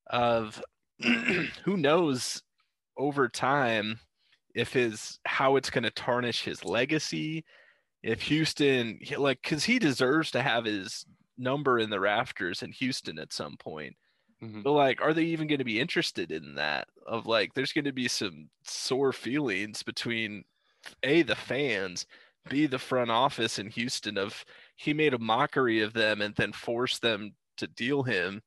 Of who knows over time if his how it's going to tarnish his legacy if Houston like cuz he deserves to have his number in the rafters in Houston at some point. Mm-hmm. But like are they even going to be interested in that of like there's going to be some sore feelings between a the fans b the front office in Houston of he made a mockery of them and then forced them to deal him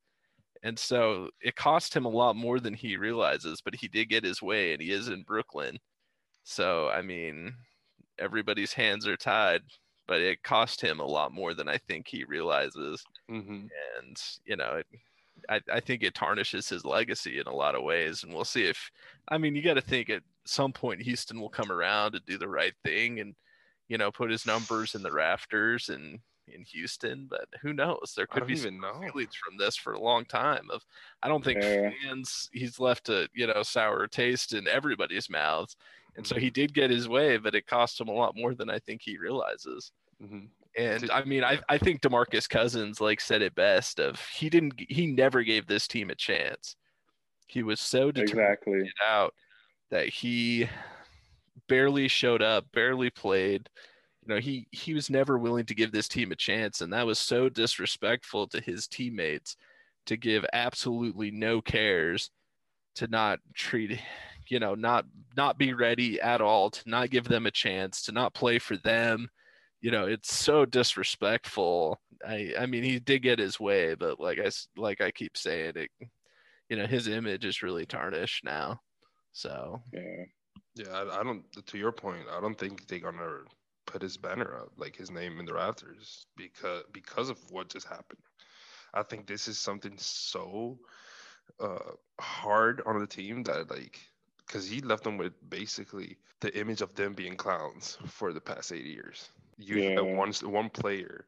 and so it cost him a lot more than he realizes, but he did get his way and he is in Brooklyn. So, I mean, everybody's hands are tied, but it cost him a lot more than I think he realizes. Mm-hmm. And, you know, it, I, I think it tarnishes his legacy in a lot of ways. And we'll see if, I mean, you got to think at some point Houston will come around and do the right thing and, you know, put his numbers in the rafters and, in Houston, but who knows? There could be some feelings from this for a long time. Of I don't think yeah. fans he's left a you know sour taste in everybody's mouths, and so he mm-hmm. did get his way, but it cost him a lot more than I think he realizes. Mm-hmm. And I mean, I, I think DeMarcus Cousins like said it best. Of he didn't he never gave this team a chance. He was so determined exactly. to get out that he barely showed up, barely played you know he he was never willing to give this team a chance and that was so disrespectful to his teammates to give absolutely no cares to not treat you know not not be ready at all to not give them a chance to not play for them. You know it's so disrespectful. I i mean he did get his way but like i like i keep saying it you know his image is really tarnished now. So yeah. Yeah I, I don't to your point i don't think they're gonna put his banner up, like his name in the rafters, because because of what just happened. I think this is something so uh, hard on the team that like because he left them with basically the image of them being clowns for the past eight years. You yeah. one one player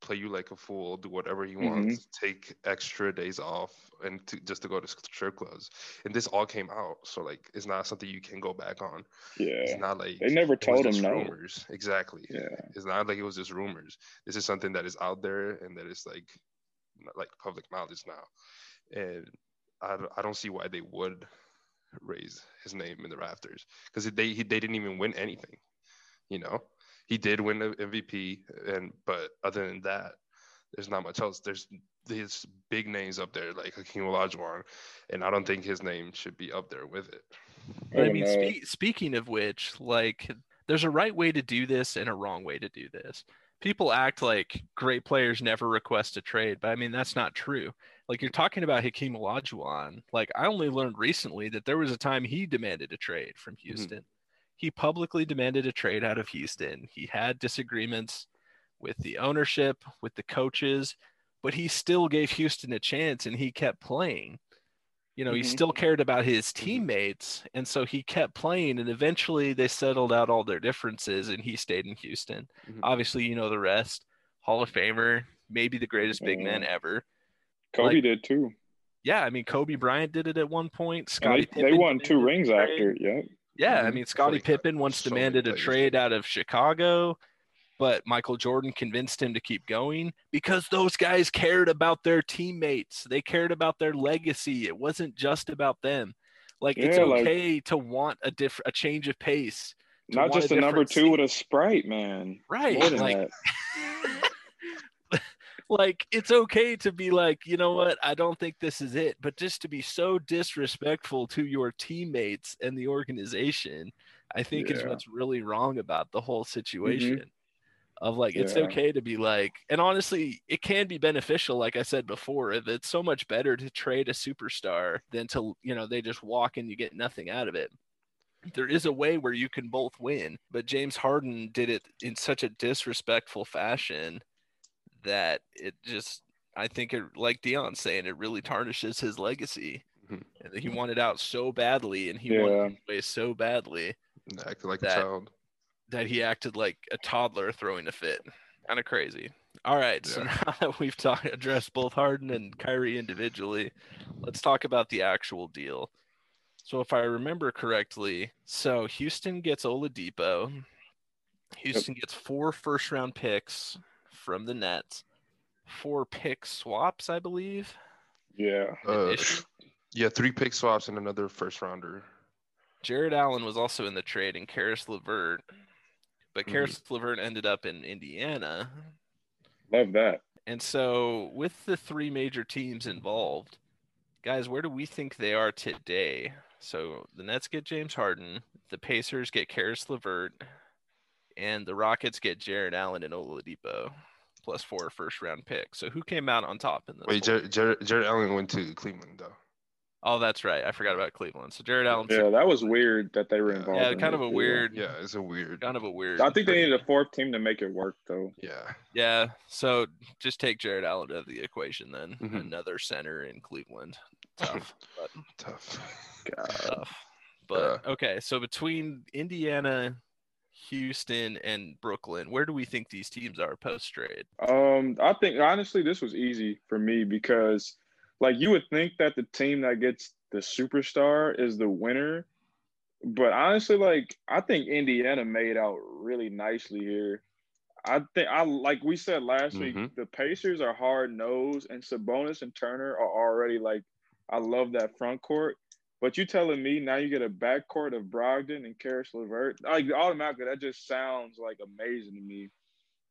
play you like a fool, do whatever he wants, mm-hmm. take extra days off, and to, just to go to strip clubs. And this all came out, so like it's not something you can go back on. Yeah, it's not like they never told him no. Rumors, exactly. Yeah, it's not like it was just rumors. This is something that is out there and that is like like public knowledge now, and I I don't see why they would raise his name in the rafters because they they didn't even win anything, you know he did win the MVP, and but other than that, there's not much else. There's these big names up there like Hakeem Olajuwon, and I don't think his name should be up there with it. I mean, spe- speaking of which, like, there's a right way to do this and a wrong way to do this. People act like great players never request a trade, but I mean that's not true. Like you're talking about Hakeem Olajuwon. Like I only learned recently that there was a time he demanded a trade from mm-hmm. Houston. Mm-hmm he publicly demanded a trade out of Houston. He had disagreements with the ownership, with the coaches, but he still gave Houston a chance and he kept playing. You know, mm-hmm. he still cared about his mm-hmm. teammates. And so he kept playing. And eventually they settled out all their differences and he stayed in Houston. Mm-hmm. Obviously, you know the rest. Hall of Famer, maybe the greatest big man ever. Kobe like, did too. Yeah, I mean Kobe Bryant did it at one point. Scottie they, they, won two rings after. Yeah. Yeah, I mm-hmm. mean Scottie Pippen once so demanded a trade out of Chicago, but Michael Jordan convinced him to keep going because those guys cared about their teammates. They cared about their legacy. It wasn't just about them. Like yeah, it's okay like, to want a different a change of pace. Not just a, a number two with a sprite, man. Right. Like like it's okay to be like, you know what, I don't think this is it, but just to be so disrespectful to your teammates and the organization, I think yeah. is what's really wrong about the whole mm-hmm. situation. Mm-hmm. Of like, it's okay to be like, and honestly, it can be beneficial. Like I said before, it's so much better to trade a superstar than to, you know, they just walk and you get nothing out of it there is a way where you can both win, but James Harden did it in such a disrespectful fashion that it just I think it like Dion saying it really tarnishes his legacy. Mm-hmm. And he wanted out so badly and he yeah. wanted away so badly. Acted like that, a child. That he acted like a toddler throwing a fit. Kind of crazy. All right. So now that we've talked addressed both Harden and Kyrie individually, let's talk about the actual deal. So if I remember correctly, so Houston gets Oladipo. Houston gets four first round picks from the Nets, four pick swaps, I believe. Yeah. Uh, yeah, three pick swaps and another first rounder. Jarrett Allen was also in the trade, and Caris LeVert, but Mhm. Caris LeVert ended up in Indiana. Love that. And so, with the three major teams involved, guys, where do we think they are today? So, the Nets get James Harden, the Pacers get Caris LeVert, and the Rockets get Jarrett Allen and Oladipo, plus four first round pick. So, who came out on top in this? Wait, Jarrett, Jarrett, Jarrett Allen went to Cleveland though. oh, that's right. I forgot about Cleveland. So, Jarrett Allen. Yeah, that was weird that they were involved. Yeah, in kind of a weird, Yeah, it's a weird. kind of a weird. I think they trade. needed a fourth team to make it work, though. Yeah, Yeah, so just take Jarrett Allen out of the equation then. Mhm. Another center in Cleveland. Tough, but tough. God. tough. But okay, so between Indiana, Houston, and Brooklyn, where do we think these teams are post trade? Um, I think honestly, this was easy for me because, like, you would think that the team that gets the superstar is the winner, but honestly, like, I think Indiana made out really nicely here. I think I like we said last week, Mhm. the Pacers are hard nosed, and Sabonis and Turner are already like, I love that front court. But you telling me now you get a backcourt of Brogdon and Caris LeVert, like automatically that just sounds like amazing to me.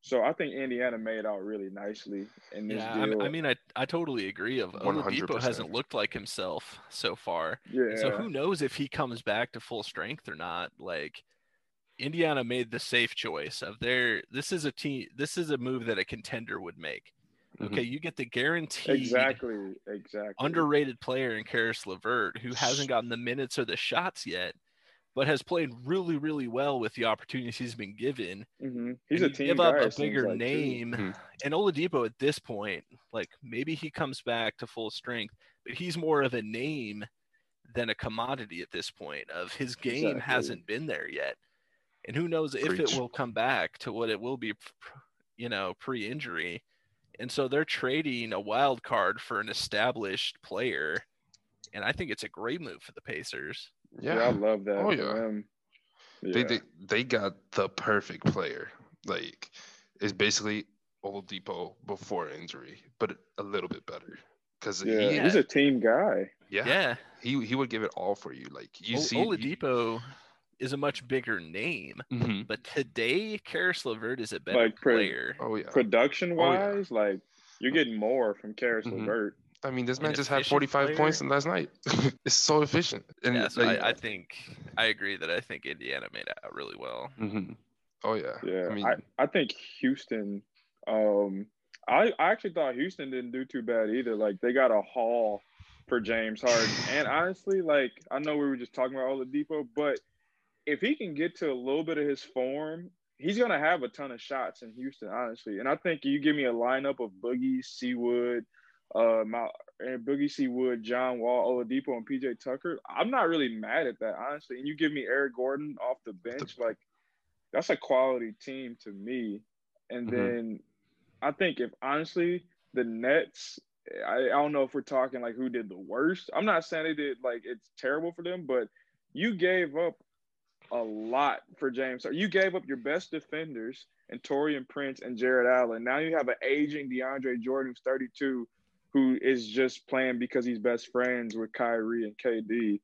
So I think Indiana made out really nicely in this Yeah, I, deal. I mean, I, I totally agree. Of oh, Oladipo 100%. hasn't looked like himself so far. yeah, So who knows if he comes back to full strength or not? Like Indiana made the safe choice of their this is a team this is a move that a contender would make. Mhm. Okay, you get the guaranteed exactly, exactly. underrated player in Caris LeVert who hasn't gotten the minutes or the shots yet, but has played really, really well with the opportunities he's been given. hmm He's And a team give up it a bigger like, too. name. Mhm. And Oladipo at this point, like maybe he comes back to full strength, but he's more of a name than a commodity at this point. Of his game Exactly. hasn't been there yet, and who knows if it will come back to what it will be, you know, pre-injury. And so they're trading a wild card for an established player, and I think it's a great move for the Pacers. Yeah, I love that. Oh, for yeah. them. they, Yeah. they they got the perfect player. Like it's basically Oladipo before injury, but a little bit better. Cause yeah, he, he's a team guy. yeah, Yeah, he he would give it all for you. Like you O- see, Oladipo is a much bigger name, Mhm. but today Caris LeVert is a better Like, pre- player. Oh yeah. Production Oh, yeah. wise, like you're getting more from Caris Mhm. LeVert. I mean, this man just had 45 player. points in last night. it's so efficient. And yeah, so like, I, I think I agree that I think Indiana made out really well. mhm. Oh yeah. Yeah, I mean, I, I think Houston. Um, I I actually thought Houston didn't do too bad either. Like they got a haul for James Harden, and honestly, like I know we were just talking about all the Oladipo, but if he can get to a little bit of his form, he's gonna have a ton of shots in Houston, honestly. And I think you give me a lineup of Boogie, Seawood, uh, my and Boogie Seawood, John Wall, Oladipo, and PJ Tucker. I'm not really mad at that, honestly. And you give me Eric Gordon off the bench, like that's a quality team to me. And Mhm. then I think if honestly the Nets, I, I don't know if we're talking like who did the worst. I'm not saying they did like it's terrible for them, but you gave up a lot for James. Harden. You gave up your best defenders and Taurean Prince and Jarrett Allen. Now you have an aging DeAndre Jordan who's 32, who is just playing because he's best friends with Kyrie and KD.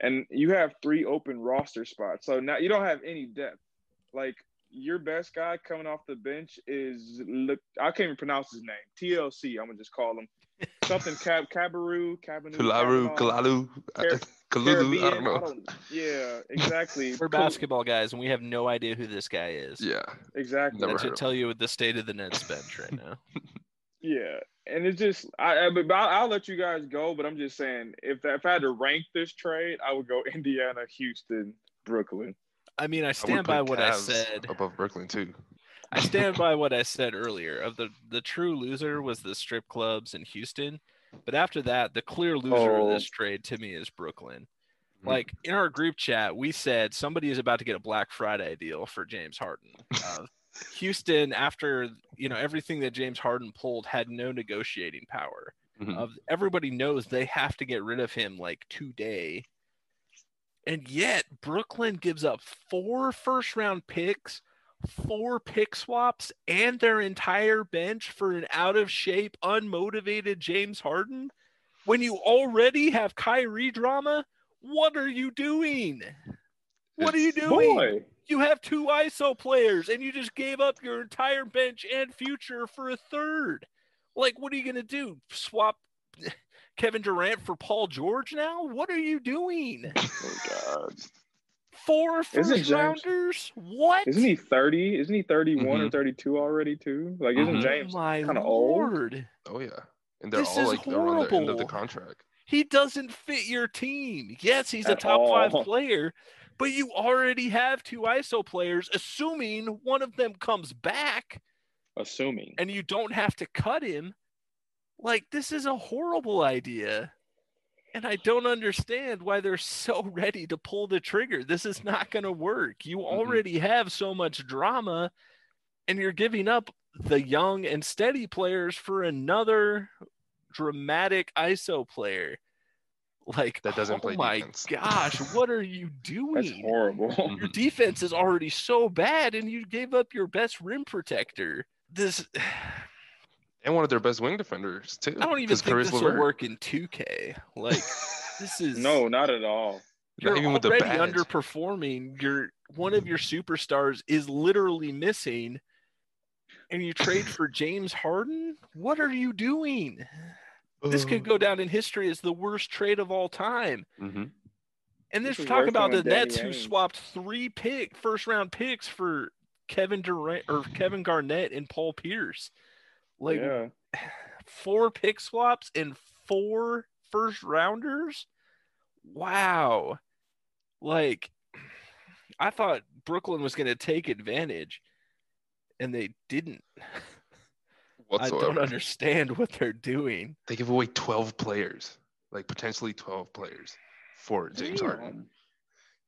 And you have three open roster spots. So now you don't have any depth. Like your best guy coming off the bench is look I can't even pronounce his name. TLC, I'm gonna just call him. Something Cab Cabaroo, Cabanu, Kalaru, Kavanaugh, Kalalu, Kalulu. I don't know. yeah, exactly. We're basketball guys, and we have no idea who this guy is. Yeah. Exactly. Never that should of tell you the state of the Nets bench right now. Yeah, and it's just I, I but I'll, I'll let you guys go. But I'm just saying, if if I had to rank this trade, I would go Indiana, Houston, Brooklyn. I mean, I I stand by put what I said. above Brooklyn too. I stand by what I said earlier. Of the the true loser was the strip clubs in Houston, but after that, the clear loser of this Oh. trade to me is Brooklyn. Mhm. Like in our group chat, we said somebody is about to get a Black Friday deal for James Harden. Uh, Houston, after you know everything that James Harden pulled, had no negotiating power. Mhm. Of everybody knows they have to get rid of him like today, and yet Brooklyn gives up four first round picks, four pick swaps, and their entire bench for an out of shape, unmotivated James Harden. When you already have Kyrie drama, what are you doing? What are you doing? Boy, You have two ISO players and you just gave up your entire bench and future for a third. Like, what are you going to do? Swap Kevin Durant for Paul George now? What are you doing? oh god, Four Isn't first James- rounders? What? isn't he thirty? Isn't he 31 or Mhm. thirty two already too? Like, isn't Mhm. James Oh kind of old? lord. Oh yeah, and they're This all is like around the end of the contract. He doesn't fit your team. Yes, he's a At top five player, but you already have two ISO players, assuming one of them comes back. Assuming. and you don't have to cut him. Like this is a horrible idea. And I don't understand why they're so ready to pull the trigger. This is not going to work. You mm-hmm. already have so much drama and you're giving up the young and steady players for another dramatic ISO player. Like That doesn't oh play my defense. gosh, what are you doing? That's horrible. Your mm-hmm. defense is already so bad and you gave up your best rim protector. This and one of their best wing defenders too. I don't even think Caris this will LeVert. work in 2K. Like this is no, not at all. You're even with the already badge. underperforming. You're one of your superstars is literally missing, and you trade for James Harden. What are you doing? This could go down in history as the worst trade of all time. hmm And This this talk about the Nets who swapped three pick first round picks for Kevin Durant or Kevin Garnett and Paul Pierce. Like yeah. four pick swaps and four first rounders. Wow. Like I thought Brooklyn was going to take advantage and they didn't. I don't understand what they're doing. They give away 12 players, like potentially 12 players for James Harden.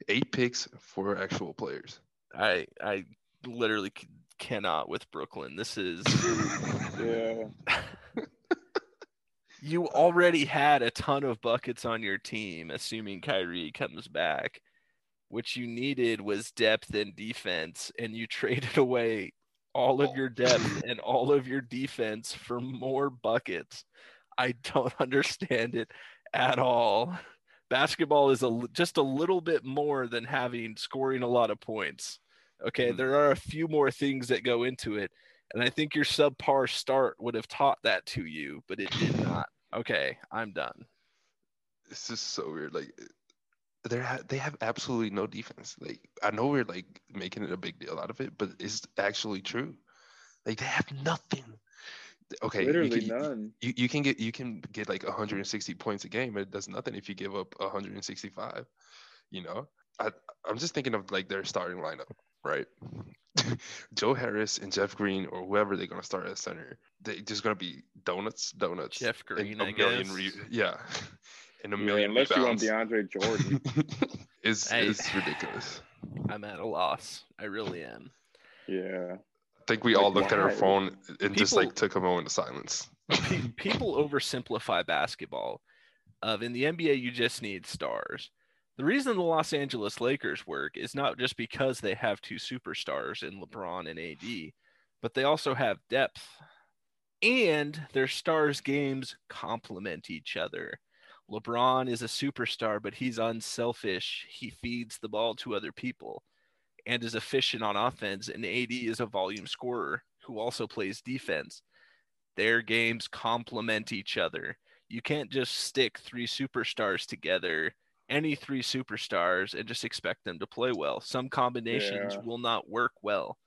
Eight picks for actual players. I I literally cannot with Brooklyn. This is Yeah. you already had a ton of buckets on your team, assuming Kyrie comes back. What you needed was depth and defense, and you traded away all of your depth and all of your defense for more buckets. I don't understand it at all. Basketball is a just a little bit more than having scoring a lot of points. Okay, Mhm. there are a few more things that go into it, and I think your subpar start would have taught that to you, but it did not. Okay, I'm done. It's just so weird. Like they ha- they have absolutely no defense. Like I know we're like making it a big deal out of it, but it's actually true. Like they have nothing. Okay, you Literally can, none. you, you can get you can get like 160 points a game, but it does nothing if you give up 165. You know, I I'm just thinking of like their starting lineup, right? Joe Harris and Jeff Green or whoever they're gonna start at center, they just gonna be donuts, donuts. Jeff and Green, a I million guess. re- yeah, and a Yeah, million unless you want rebounds. DeAndre Jordan. it's Hey. it's ridiculous. I'm at a loss. I really am. yeah. I think we Like, all looked at our phone and just like took a moment of silence. People oversimplify basketball. Of in the NBA, you just need stars. The reason the Los Angeles Lakers work is not just because they have two superstars in LeBron and AD, but they also have depth, and their stars' games complement each other. LeBron is a superstar, but he's unselfish. He feeds the ball to other people and is efficient on offense. And AD is a volume scorer who also plays defense. Their games complement each other. You can't just stick three superstars together, any three superstars, and just expect them to play well. Some combinations Yeah. will not work well.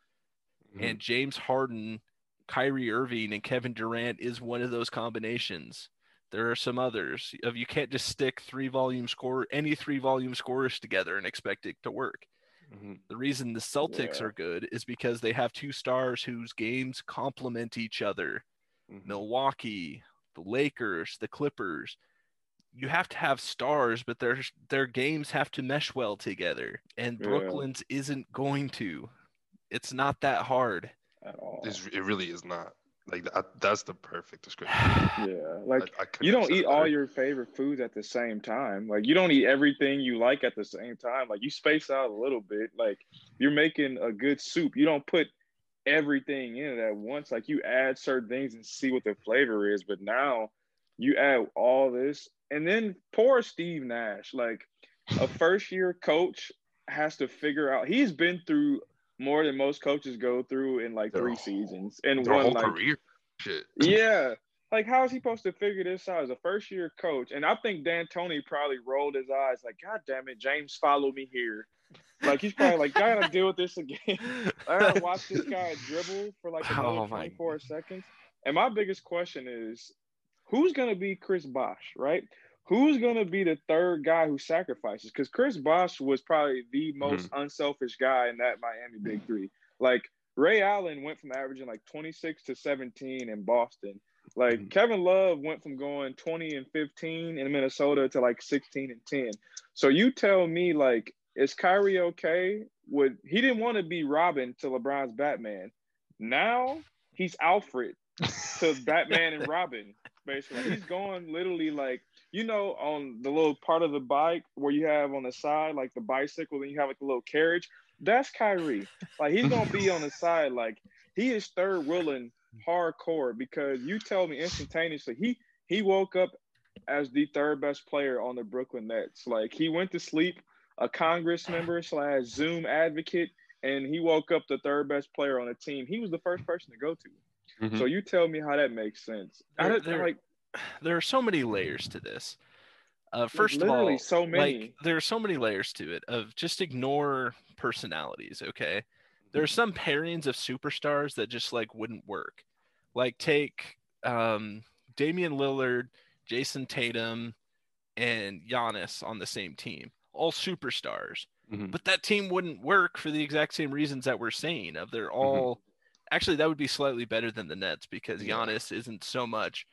And James Harden, Kyrie Irving, and Kevin Durant is one of those combinations. There are some others. Of you can't just stick three volume score any three volume scorers together and expect it to work. Mhm. The reason the Celtics Yeah. are good is because they have two stars whose games complement each other. Mhm. Milwaukee, the Lakers, the Clippers. You have to have stars, but their their games have to mesh well together. And Yeah. Brooklyn's isn't going to. It's not that hard. at all. It's, it really is not. Like that, that's the perfect description. Yeah, like I- I you don't eat all your favorite foods at the same time. Like you don't eat everything you like at the same time. Like you space out a little bit. Like you're making a good soup. You don't put everything in it at once. Like you add certain things and see what the flavor is. But now you add all this and then poor Steve Nash. Like a first year coach has to figure out he's been through more than most coaches go through in like Their three whole- seasons and one whole like career. Shit. yeah. Like, how is he supposed to figure this out as a first year coach? And I think D'Antoni probably rolled his eyes, like, God damn it, James, follow me here. Like, he's probably like, I gotta deal with this again. I gotta watch this guy dribble for like Oh, my- 24 seconds. And my biggest question is, who's gonna be Chris Bosh, right? Who's gonna be the third guy who sacrifices? Because Chris Bosh was probably the most unselfish guy in that Miami Big Three. Like Ray Allen went from averaging like 26 to 17 in Boston. Like Mhm. Kevin Love went from going 20 and 15 in Minnesota to like 16 and 10. So you tell me, like, is Kyrie okay? Would he didn't want to be Robin to LeBron's Batman? Now he's Alfred to Batman and Robin. Basically, he's going literally like you know on the little part of the bike where you have on the side like the bicycle, then you have like a little carriage. That's Kyrie. Like he's gonna be on the side. Like he is third wheeling hardcore because you tell me instantaneously he he woke up as the third best player on the Brooklyn Nets. Like he went to sleep a Congress member slash Zoom advocate, and he woke up the third best player on the team. He was the first person to go to. Mhm. So you tell me how that makes sense. There- there- like there are so many layers to this. Uh, first of all, so many. like there are so many layers to it. Of just ignore personalities. Okay, there are some pairings of superstars that just like wouldn't work. Like take um, Damian Lillard, Jayson Tatum, and Giannis on the same team, all superstars. Mhm. But that team wouldn't work for the exact same reasons that we're saying. Of they're all actually that would be slightly better than the Nets because Yeah. Giannis isn't so much.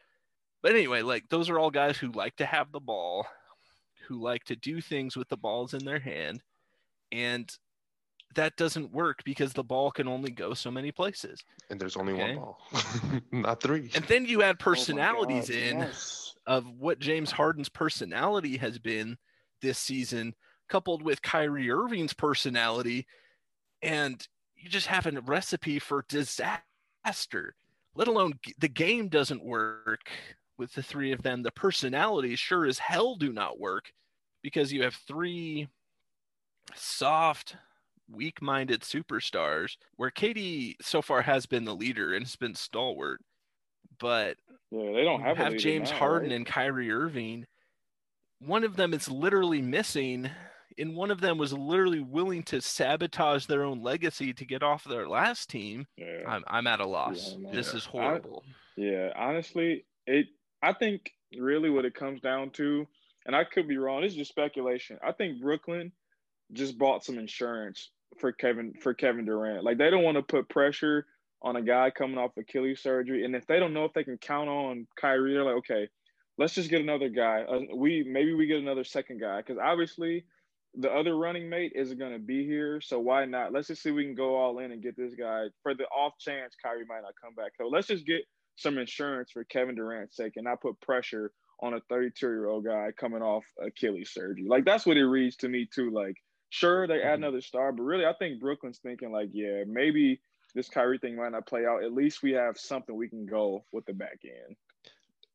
But anyway, like those are all guys who like to have the ball, who like to do things with the balls in their hand, and that doesn't work because the ball can only go so many places. And there's only Okay. one ball, not three. And then you add Oh personalities God, in yes. of what James Harden's personality has been this season, coupled with Kyrie Irving's personality, and you just have a recipe for disaster. Let alone the game doesn't work with the three of them. The personalities sure as hell do not work because you have three soft, weak-minded superstars. Where KD so far has been the leader and has been stalwart, but Yeah, they don't have, have James now, Harden right? and Kyrie Irving. One of them is literally missing, and one of them was literally willing to sabotage their own legacy to get off their last team. Yeah. I'm I'm at a loss. Yeah, this is horrible. Yeah, honestly, it. I think really what it comes down to, and I could be wrong. This is just speculation. I think Brooklyn just bought some insurance for Kevin for Kevin Durant. Like they don't want to put pressure on a guy coming off Achilles surgery, and if they don't know if they can count on Kyrie, they're like, okay, let's just get another guy. Uh, we maybe we get another second guy because obviously the other running mate isn't going to be here. So why not? Let's just see if we can go all in and get this guy for the off chance Kyrie might not come back. So let's just get some insurance for Kevin Durant's sake and not put pressure on a 32 year old guy coming off Achilles surgery. Like that's what it reads to me too. Like sure they add Mhm. another star, but really I think Brooklyn's thinking like, yeah, maybe this Kyrie thing might not play out. At least we have something we can go with the back end.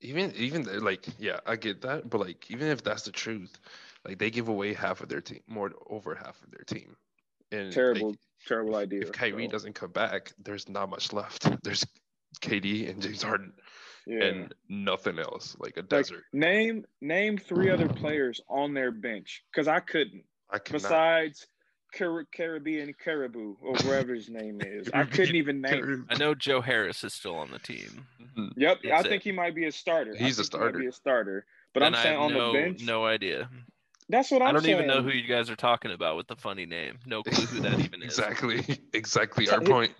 even even like yeah i get that but like even if that's the truth like they give away half of their team more over half of their team and like, Terrible, terrible idea. if Kyrie So, doesn't come back there's not much left there's KD and James Harden yeah. and nothing else like a desert Name name three other players on their bench because I couldn't. I cannot Besides Car- Caribbean Caribou or whatever his name is, I couldn't even name. him. I know Joe Harris is still on the team. Mhm. Yep, I think it. he might be a starter. He's a think he might starter. Be a starter, but and I'm I saying have on no, the bench. no idea. That's what I'm I don't saying. even know who you guys are talking about with the funny name. No clue who that even is. exactly exactly our point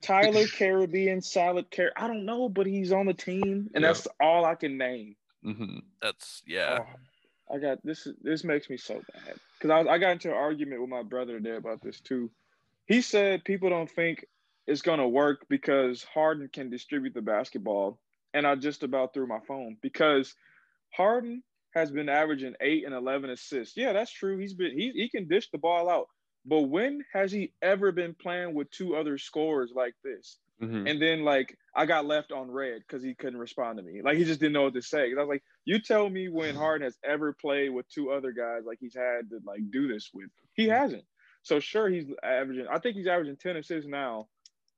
Tyler Caribbean Salad Car. I don't know, but he's on the team, and Yeah. that's all I can name. hmm That's yeah. Oh, I got this. This makes me so bad because I, was- I got into an argument with my brother today about this too. he said people don't think it's gonna work because Harden can distribute the basketball, and I just about threw my phone because Harden has been averaging eight and eleven assists. Yeah, that's true. He's been he he can dish the ball out, but when has he ever been playing with two other scorers like this? Mhm. And then like I got left on red because he couldn't respond to me. Like he just didn't know what to say. 'Cause I was like, you tell me when Harden has ever played with two other guys like he's had to like do this with. He hasn't. So sure he's averaging I think he's averaging 10 assists now.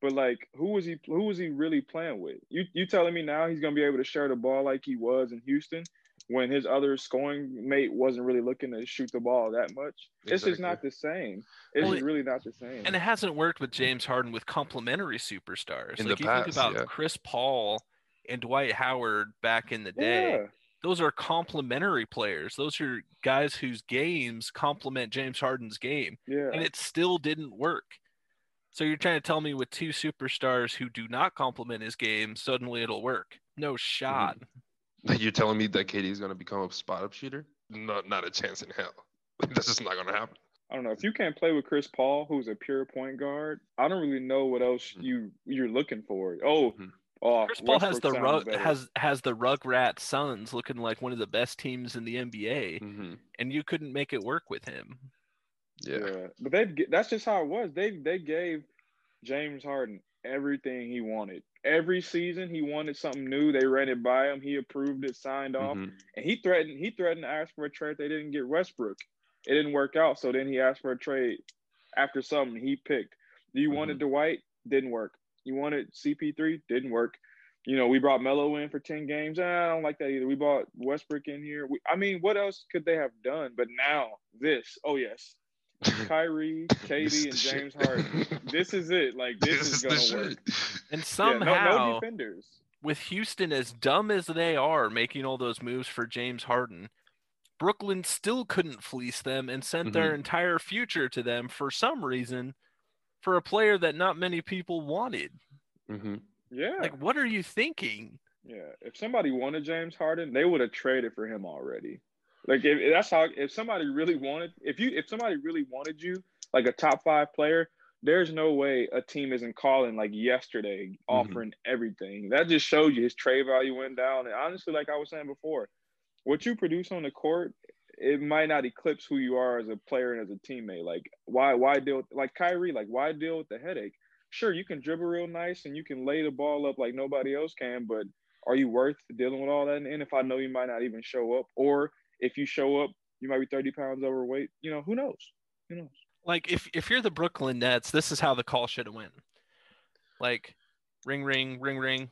But like who was he who was he really playing with? You you telling me now he's gonna be able to share the ball like he was in Houston when his other scoring mate wasn't really looking to shoot the ball that much? It's just not the same. It's Well, really not the same. And it hasn't worked with James Harden with complementary superstars. In like the you think past, about yeah. Chris Paul and Dwight Howard back in the day. yeah. Those are complementary players. Those are guys whose games complement James Harden's game. Yeah. And it still didn't work. So you're trying to tell me with two superstars who do not complement his game, suddenly it'll work. No shot. Mm-hmm. You're telling me that KD is going to become a spot up shooter? No, not a chance in hell. That's just not going to happen. I don't know if you can't play with Chris Paul, who's a pure point guard. I don't really know what else Mhm. you you're looking for. Oh, Mhm. oh Chris Paul has the rug better. has has the Rugrat Suns looking like one of the best teams in the NBA, hmm and you couldn't make it work with him. Yeah. but they that's just how it was. They they gave James Harden everything he wanted. Every season he wanted something new. They ran it by him. He approved it, signed off, Mhm. and he threatened he threatened to ask for a trade. They didn't get Westbrook. It didn't work out. So then he asked for a trade after something he picked. You wanted Dwight, didn't work. You wanted CP3, didn't work. You know, we brought Melo in for 10 games. Ah, I don't like that either. We brought Westbrook in here. We, I mean, what else could they have done? But now, this, oh, yes. Kyrie, This KD, and James shit. Harden. This is it. Like, this, is, the going to work. shit. And Yeah, somehow, no, no defenders. with Houston as dumb as they are making all those moves for James Harden, Brooklyn still couldn't fleece them and sent their Mhm. entire future to them for some reason for a player that not many people wanted. Mhm. Yeah. Like, what are you thinking? Yeah, if somebody wanted James Harden, they would have traded for him already. Like if that's how if somebody really wanted if you if somebody really wanted you like a top five player, there's no way a team isn't calling like yesterday mm-hmm. offering everything. That just shows you his trade value went down. And honestly, like I was saying before, what you produce on the court, it might not eclipse who you are as a player and as a teammate. Like why why deal with, like Kyrie, like why deal with the headache? Sure, you can dribble real nice and you can lay the ball up like nobody else can, but are you worth dealing with all that? And if I know you might not even show up, or if you show up, you might be 30 pounds overweight. You know, who knows? Who knows? Like, if if you're the Brooklyn Nets, this is how the call should have went. Like, ring, ring, ring, ring.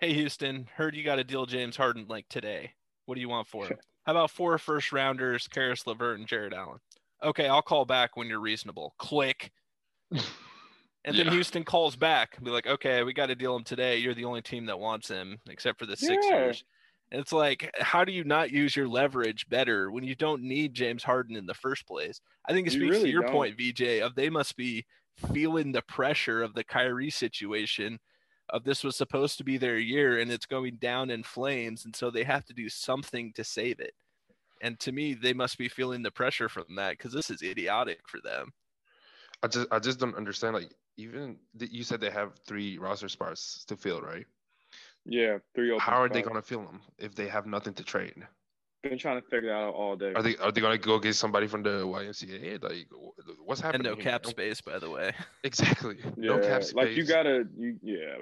Hey, Houston, heard you got a deal James Harden like today. What do you want for him? How about four first rounders, Caris LeVert and Jarrett Allen? Okay, I'll call back when you're reasonable. Click. And then Yeah. Houston calls back and be like, okay, we got to deal him today. You're the only team that wants him, except for the. Sixers. And it's like, how do you not use your leverage better when you don't need James Harden in the first place? I think it You speaks to your don't. point, VJ, of they must be feeling the pressure of the Kyrie situation of this was supposed to be their year and it's going down in flames. And so they have to do something to save it. And to me, they must be feeling the pressure from that because this is idiotic for them. I just I just don't understand. Like even th- you said they have three roster spots to fill, right? Yeah, three open. How are they going to fill them if they have nothing to trade? Been trying to figure that out all day. Are they are they going to go get somebody from the YMCA? Like wh- what's And happening? no here, cap man? space, by the way. Exactly. yeah, No cap space. like you gotta, you yeah.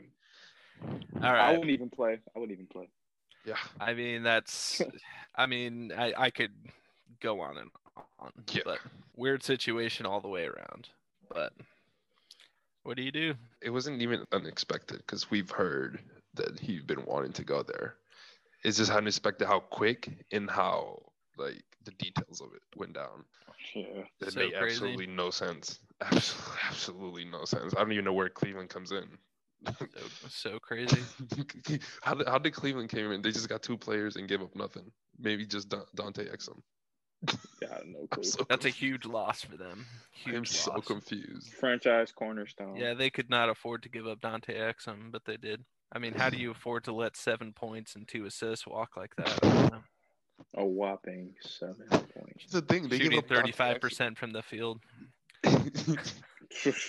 All I wouldn't even play. I wouldn't even play. Yeah. I mean, that's, I mean, I, I could go on and on, Yeah. but weird situation all the way around. But what do you do? It wasn't even unexpected because we've heard that he'd been wanting to go there. It's just unexpected how quick and how like the details of it went down. Yeah. It So made crazy. absolutely no sense. Absolutely, absolutely no sense. I don't even know where Cleveland comes in. So, so crazy. how did how did Cleveland came in? They just got two players and gave up nothing. Maybe just Da- Dante Exum. Yeah, no clue. so That's a huge loss for them. Huge I'm so loss. confused. Franchise cornerstone. Yeah, they could not afford to give up Dante Exum, but they did. I mean, how do you afford to let seven points and two assists walk like that? I don't know. A whopping seven points. That's the thing. They Shooting give up thirty-five percent from the field.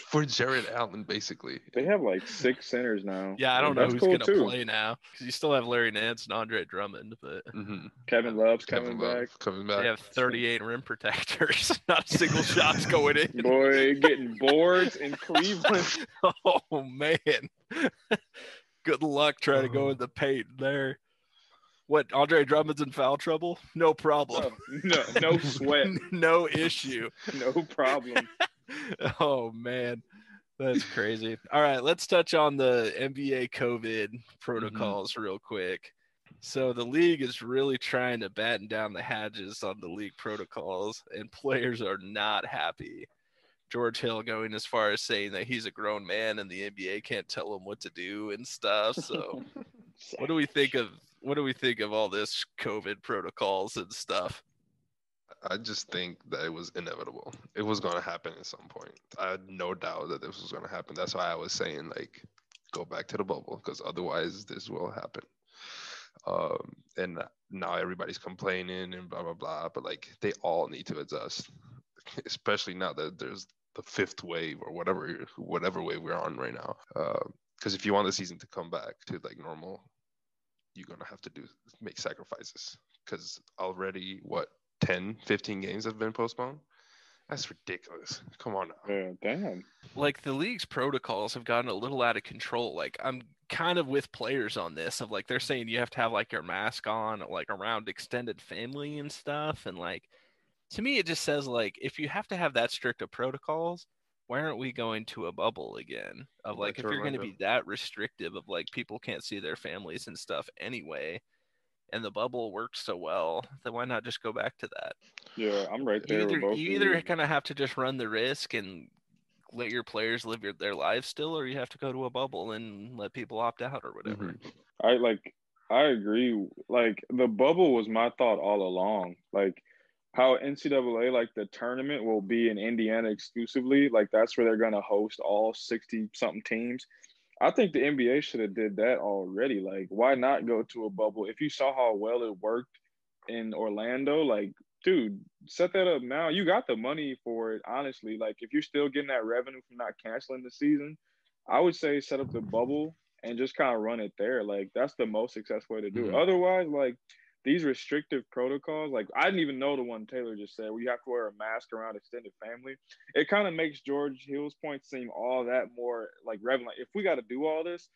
For Jarrett Allen, basically. They have like six centers now. Yeah, I don't Like, know that's who's cool, gonna too. play now because you still have Larry Nance and Andre Drummond, but hmm Kevin Love's Kevin coming Love back. coming back. they have 38 rim protectors. Not a single shot's going in. Boy, getting boards in Cleveland. Oh man. Good luck trying to go in the paint there. What Andre Drummond's in foul trouble? No problem. Oh, no, no, no sweat, no issue. no problem. oh man, that's crazy. All right, let's touch on the NBA COVID mm-hmm. protocols real quick. So the league is really trying to batten down the hatches on the league protocols, and players are not happy. George Hill going as far as saying that he's a grown man and the NBA can't tell him what to do and stuff. So what do we think of what do we think of all this COVID protocols and stuff? I just think that it was inevitable. It was going to happen at some point. I had no doubt that this was going to happen. That's why I was saying, like, go back to the bubble because otherwise this will happen. Um, and now everybody's complaining and blah, blah, blah. But, like, they all need to adjust, especially now that there's the fifth wave or whatever, whatever wave we're on right now. Uh, because if you want the season to come back to, like, normal, you're going to have to do make sacrifices because already, what, 10, 15 games have been postponed. That's ridiculous. Come on now. Yeah, damn. like the league's protocols have gotten a little out of control. Like I'm kind of with players on this of like they're saying you have to have like your mask on like around extended family and stuff and like to me it just says like if you have to have that strict of protocols why aren't we going to a bubble again of like Like if you're going to be that restrictive of like people can't see their families and stuff anyway and the bubble works so well then why not just go back to that Yeah, I'm right you there either both. you either kind of have to just run the risk and let your players live your, their lives still, or you have to go to a bubble and let people opt out or whatever. Mhm. I like I agree. Like the bubble was my thought all along. Like how NCAA like the tournament will be in Indiana exclusively. Like that's where they're gonna host all sixty something teams. I think the NBA should have did that already. Like why not go to a bubble? If you saw how well it worked in Orlando, like dude, set that up now. You got the money for it, honestly. Like if you're still getting that revenue from not canceling the season, I would say set up the bubble and just kind of run it there. Like that's the most successful way to do it. Mhm. Otherwise, like these restrictive protocols, like I didn't even know the one Taylor just said, where you have to wear a mask around extended family. It kind of makes George Hill's point seem all that more like relevant. If we got to do all this,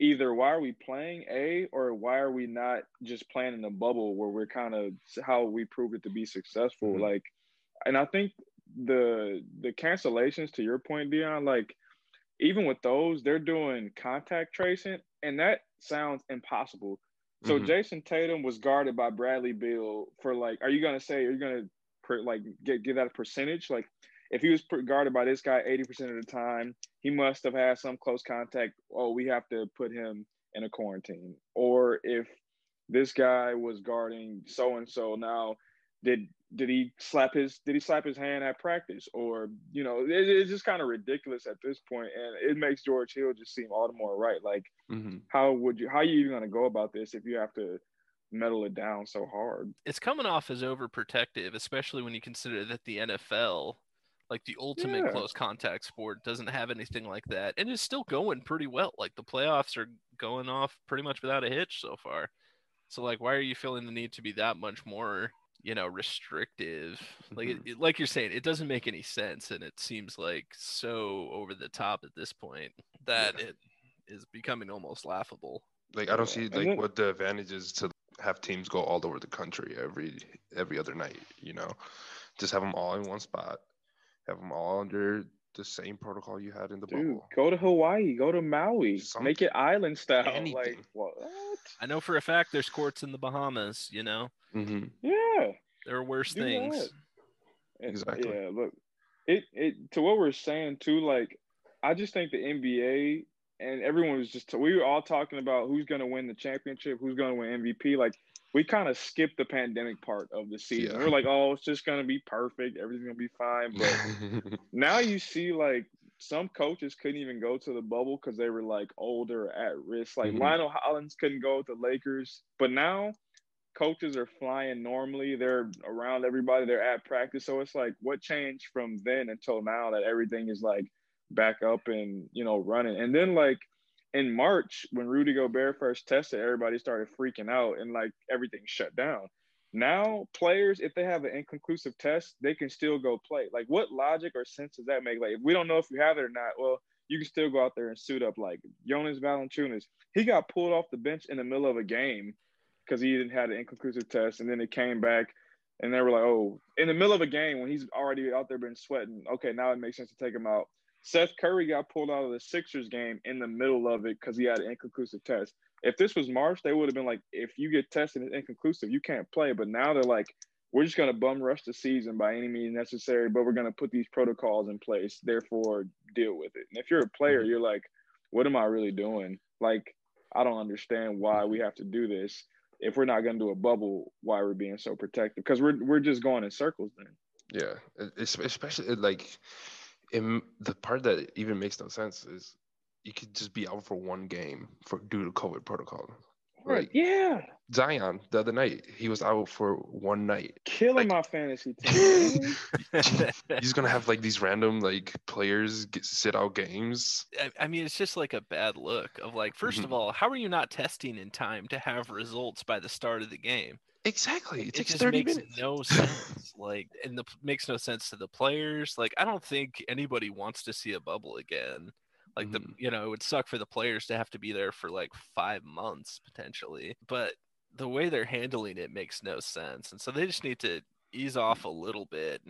either why are we playing a or why are we not just playing in a bubble where we're kind of how we prove it to be successful Mhm. like and i think the the cancellations to your point dion like even with those they're doing contact tracing and that sounds impossible so Mhm. jayson tatum was guarded by bradley beal for like are you going to say are you going to per, like get give that a percentage like if he was guarded by this guy 80% of the time he must have had some close contact. Oh, we have to put him in a quarantine. Or if this guy was guarding so and so, now did did he slap his did he slap his hand at practice? Or you know, it, it's just kind of ridiculous at this point, and it makes George Hill just seem all the more right. Like, Mhm. how would you how are you even gonna go about this if you have to metal it down so hard? It's coming off as overprotective, especially when you consider that the NFL, like the ultimate Yeah. close contact sport, doesn't have anything like that, and it's still going pretty well. Like the playoffs are going off pretty much without a hitch so far. So like, why are you feeling the need to be that much more, you know, restrictive? Like, mm-hmm. it, it- like you're saying, it doesn't make any sense, and it seems like so over the top at this point that Yeah. it is becoming almost laughable. Like I don't see like then- what the advantage is to have teams go all over the country every every other night. You know, just have them all in one spot, have them all under the same protocol you had in the Dude, bubble. go to Hawaii, go to Maui, make it island style. Like, what? I know for a fact there's courts in the Bahamas. You know, hmm Yeah. there are worse Do things. that. Exactly. Yeah, look, it it to what we're saying too. Like, I just think the NBA and everyone was just we were all talking about who's going to win the championship, who's going to win MVP. Like, we kind of skipped the pandemic part of the season. Yeah. We're like, oh, it's just going to be perfect, everything's going to be fine. But now you see like some coaches couldn't even go to the bubble because they were like older at risk. Like Mhm. Lionel Hollins couldn't go with the Lakers, but now coaches are flying normally. They're around everybody. They're at practice. So it's like, what changed from then until now that everything is like back up and you know running. And then like in March when Rudy Gobert first tested, everybody started freaking out and like everything shut down. Now players, if they have an inconclusive test, they can still go play. Like what logic or sense does that make? Like if we don't know if you have it or not, well, you can still go out there and suit up. Like Jonas Valanciunas, he got pulled off the bench in the middle of a game because he didn't have an inconclusive test, and then it came back and they were like, oh, in the middle of a game when he's already out there been sweating, okay, now it makes sense to take him out. Seth Curry got pulled out of the Sixers game in the middle of it because he had an inconclusive test. If this was March, they would have been like, if you get tested and inconclusive, you can't play. But now they're like, we're just going to bum rush the season by any means necessary, but we're going to put these protocols in place. Therefore, deal with it. And if you're a player, mm-hmm. you're like, what am I really doing? Like, I don't understand why we have to do this if we're not going to do a bubble, why we're being so protective? Because we're we're just going in circles then. Yeah, it's especially like in the part that even makes no sense is you could just be out for one game for due to COVID protocol. Right. Like, yeah. Zion the other night, he was out for one night. Killing like, my fantasy team. he's gonna have like these random like players get, sit out games. I, I, mean, it's just like a bad look of like, 1st mm-hmm. of all, how are you not testing in time to have results by the start of the game? Exactly. It, it takes just 30 makes minutes. no sense. like, and the makes no sense to the players. Like, I don't think anybody wants to see a bubble again. Like the, mm-hmm. you know, it would suck for the players to have to be there for like five months potentially. But the way they're handling it makes no sense. And so they just need to ease off a little bit,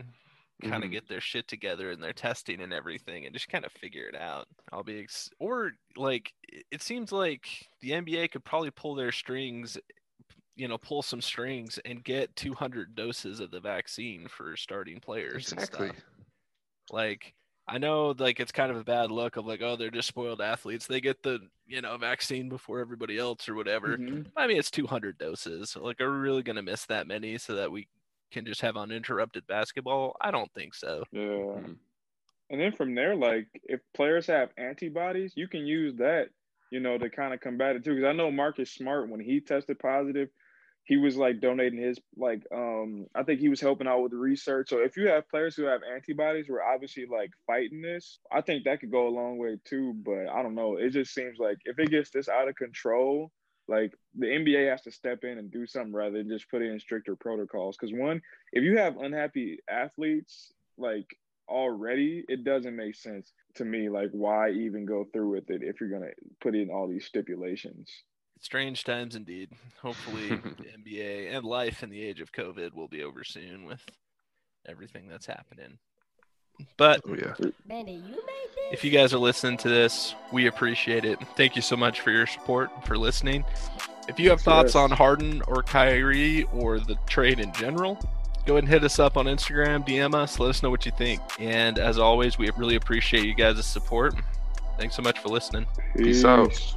kind of mm-hmm. get their shit together and their testing and everything and just kind of figure it out. I'll be, ex- or like, it seems like the NBA could probably pull their strings you know pull some strings and get 200 doses of the vaccine for starting players exactly like I know like it's kind of a bad look of like, oh, they're just spoiled athletes. They get the, you know, vaccine before everybody else or whatever. Mm-hmm. I mean, it's 200 doses. Like, are we really going to miss that many so that we can just have uninterrupted basketball? I don't think so. Yeah. Mm-hmm. And then from there, like, if players have antibodies, you can use that, you know, to kind of combat it too. Because I know Marcus Smart, when he tested positive, he was like donating his like um I think he was helping out with the research. So if you have players who have antibodies, we're obviously like fighting this. I think that could go a long way too. But I don't know. It just seems like if it gets this out of control, like the NBA has to step in and do something rather than just put in stricter protocols. Because one, if you have unhappy athletes, like already, it doesn't make sense to me. Like why even go through with it if you're gonna put in all these stipulations? Strange times indeed. Hopefully, the NBA and life in the age of COVID will be over soon with everything that's happening. But oh, yeah. if you guys are listening to this, we appreciate it. Thank you so much for your support, for listening. If you have thoughts on Harden or Kyrie or the trade in general, go ahead and hit us up on Instagram, DM us, let us know what you think. And as always, we really appreciate you guys' support. Thanks so much for listening. Peace, Peace out.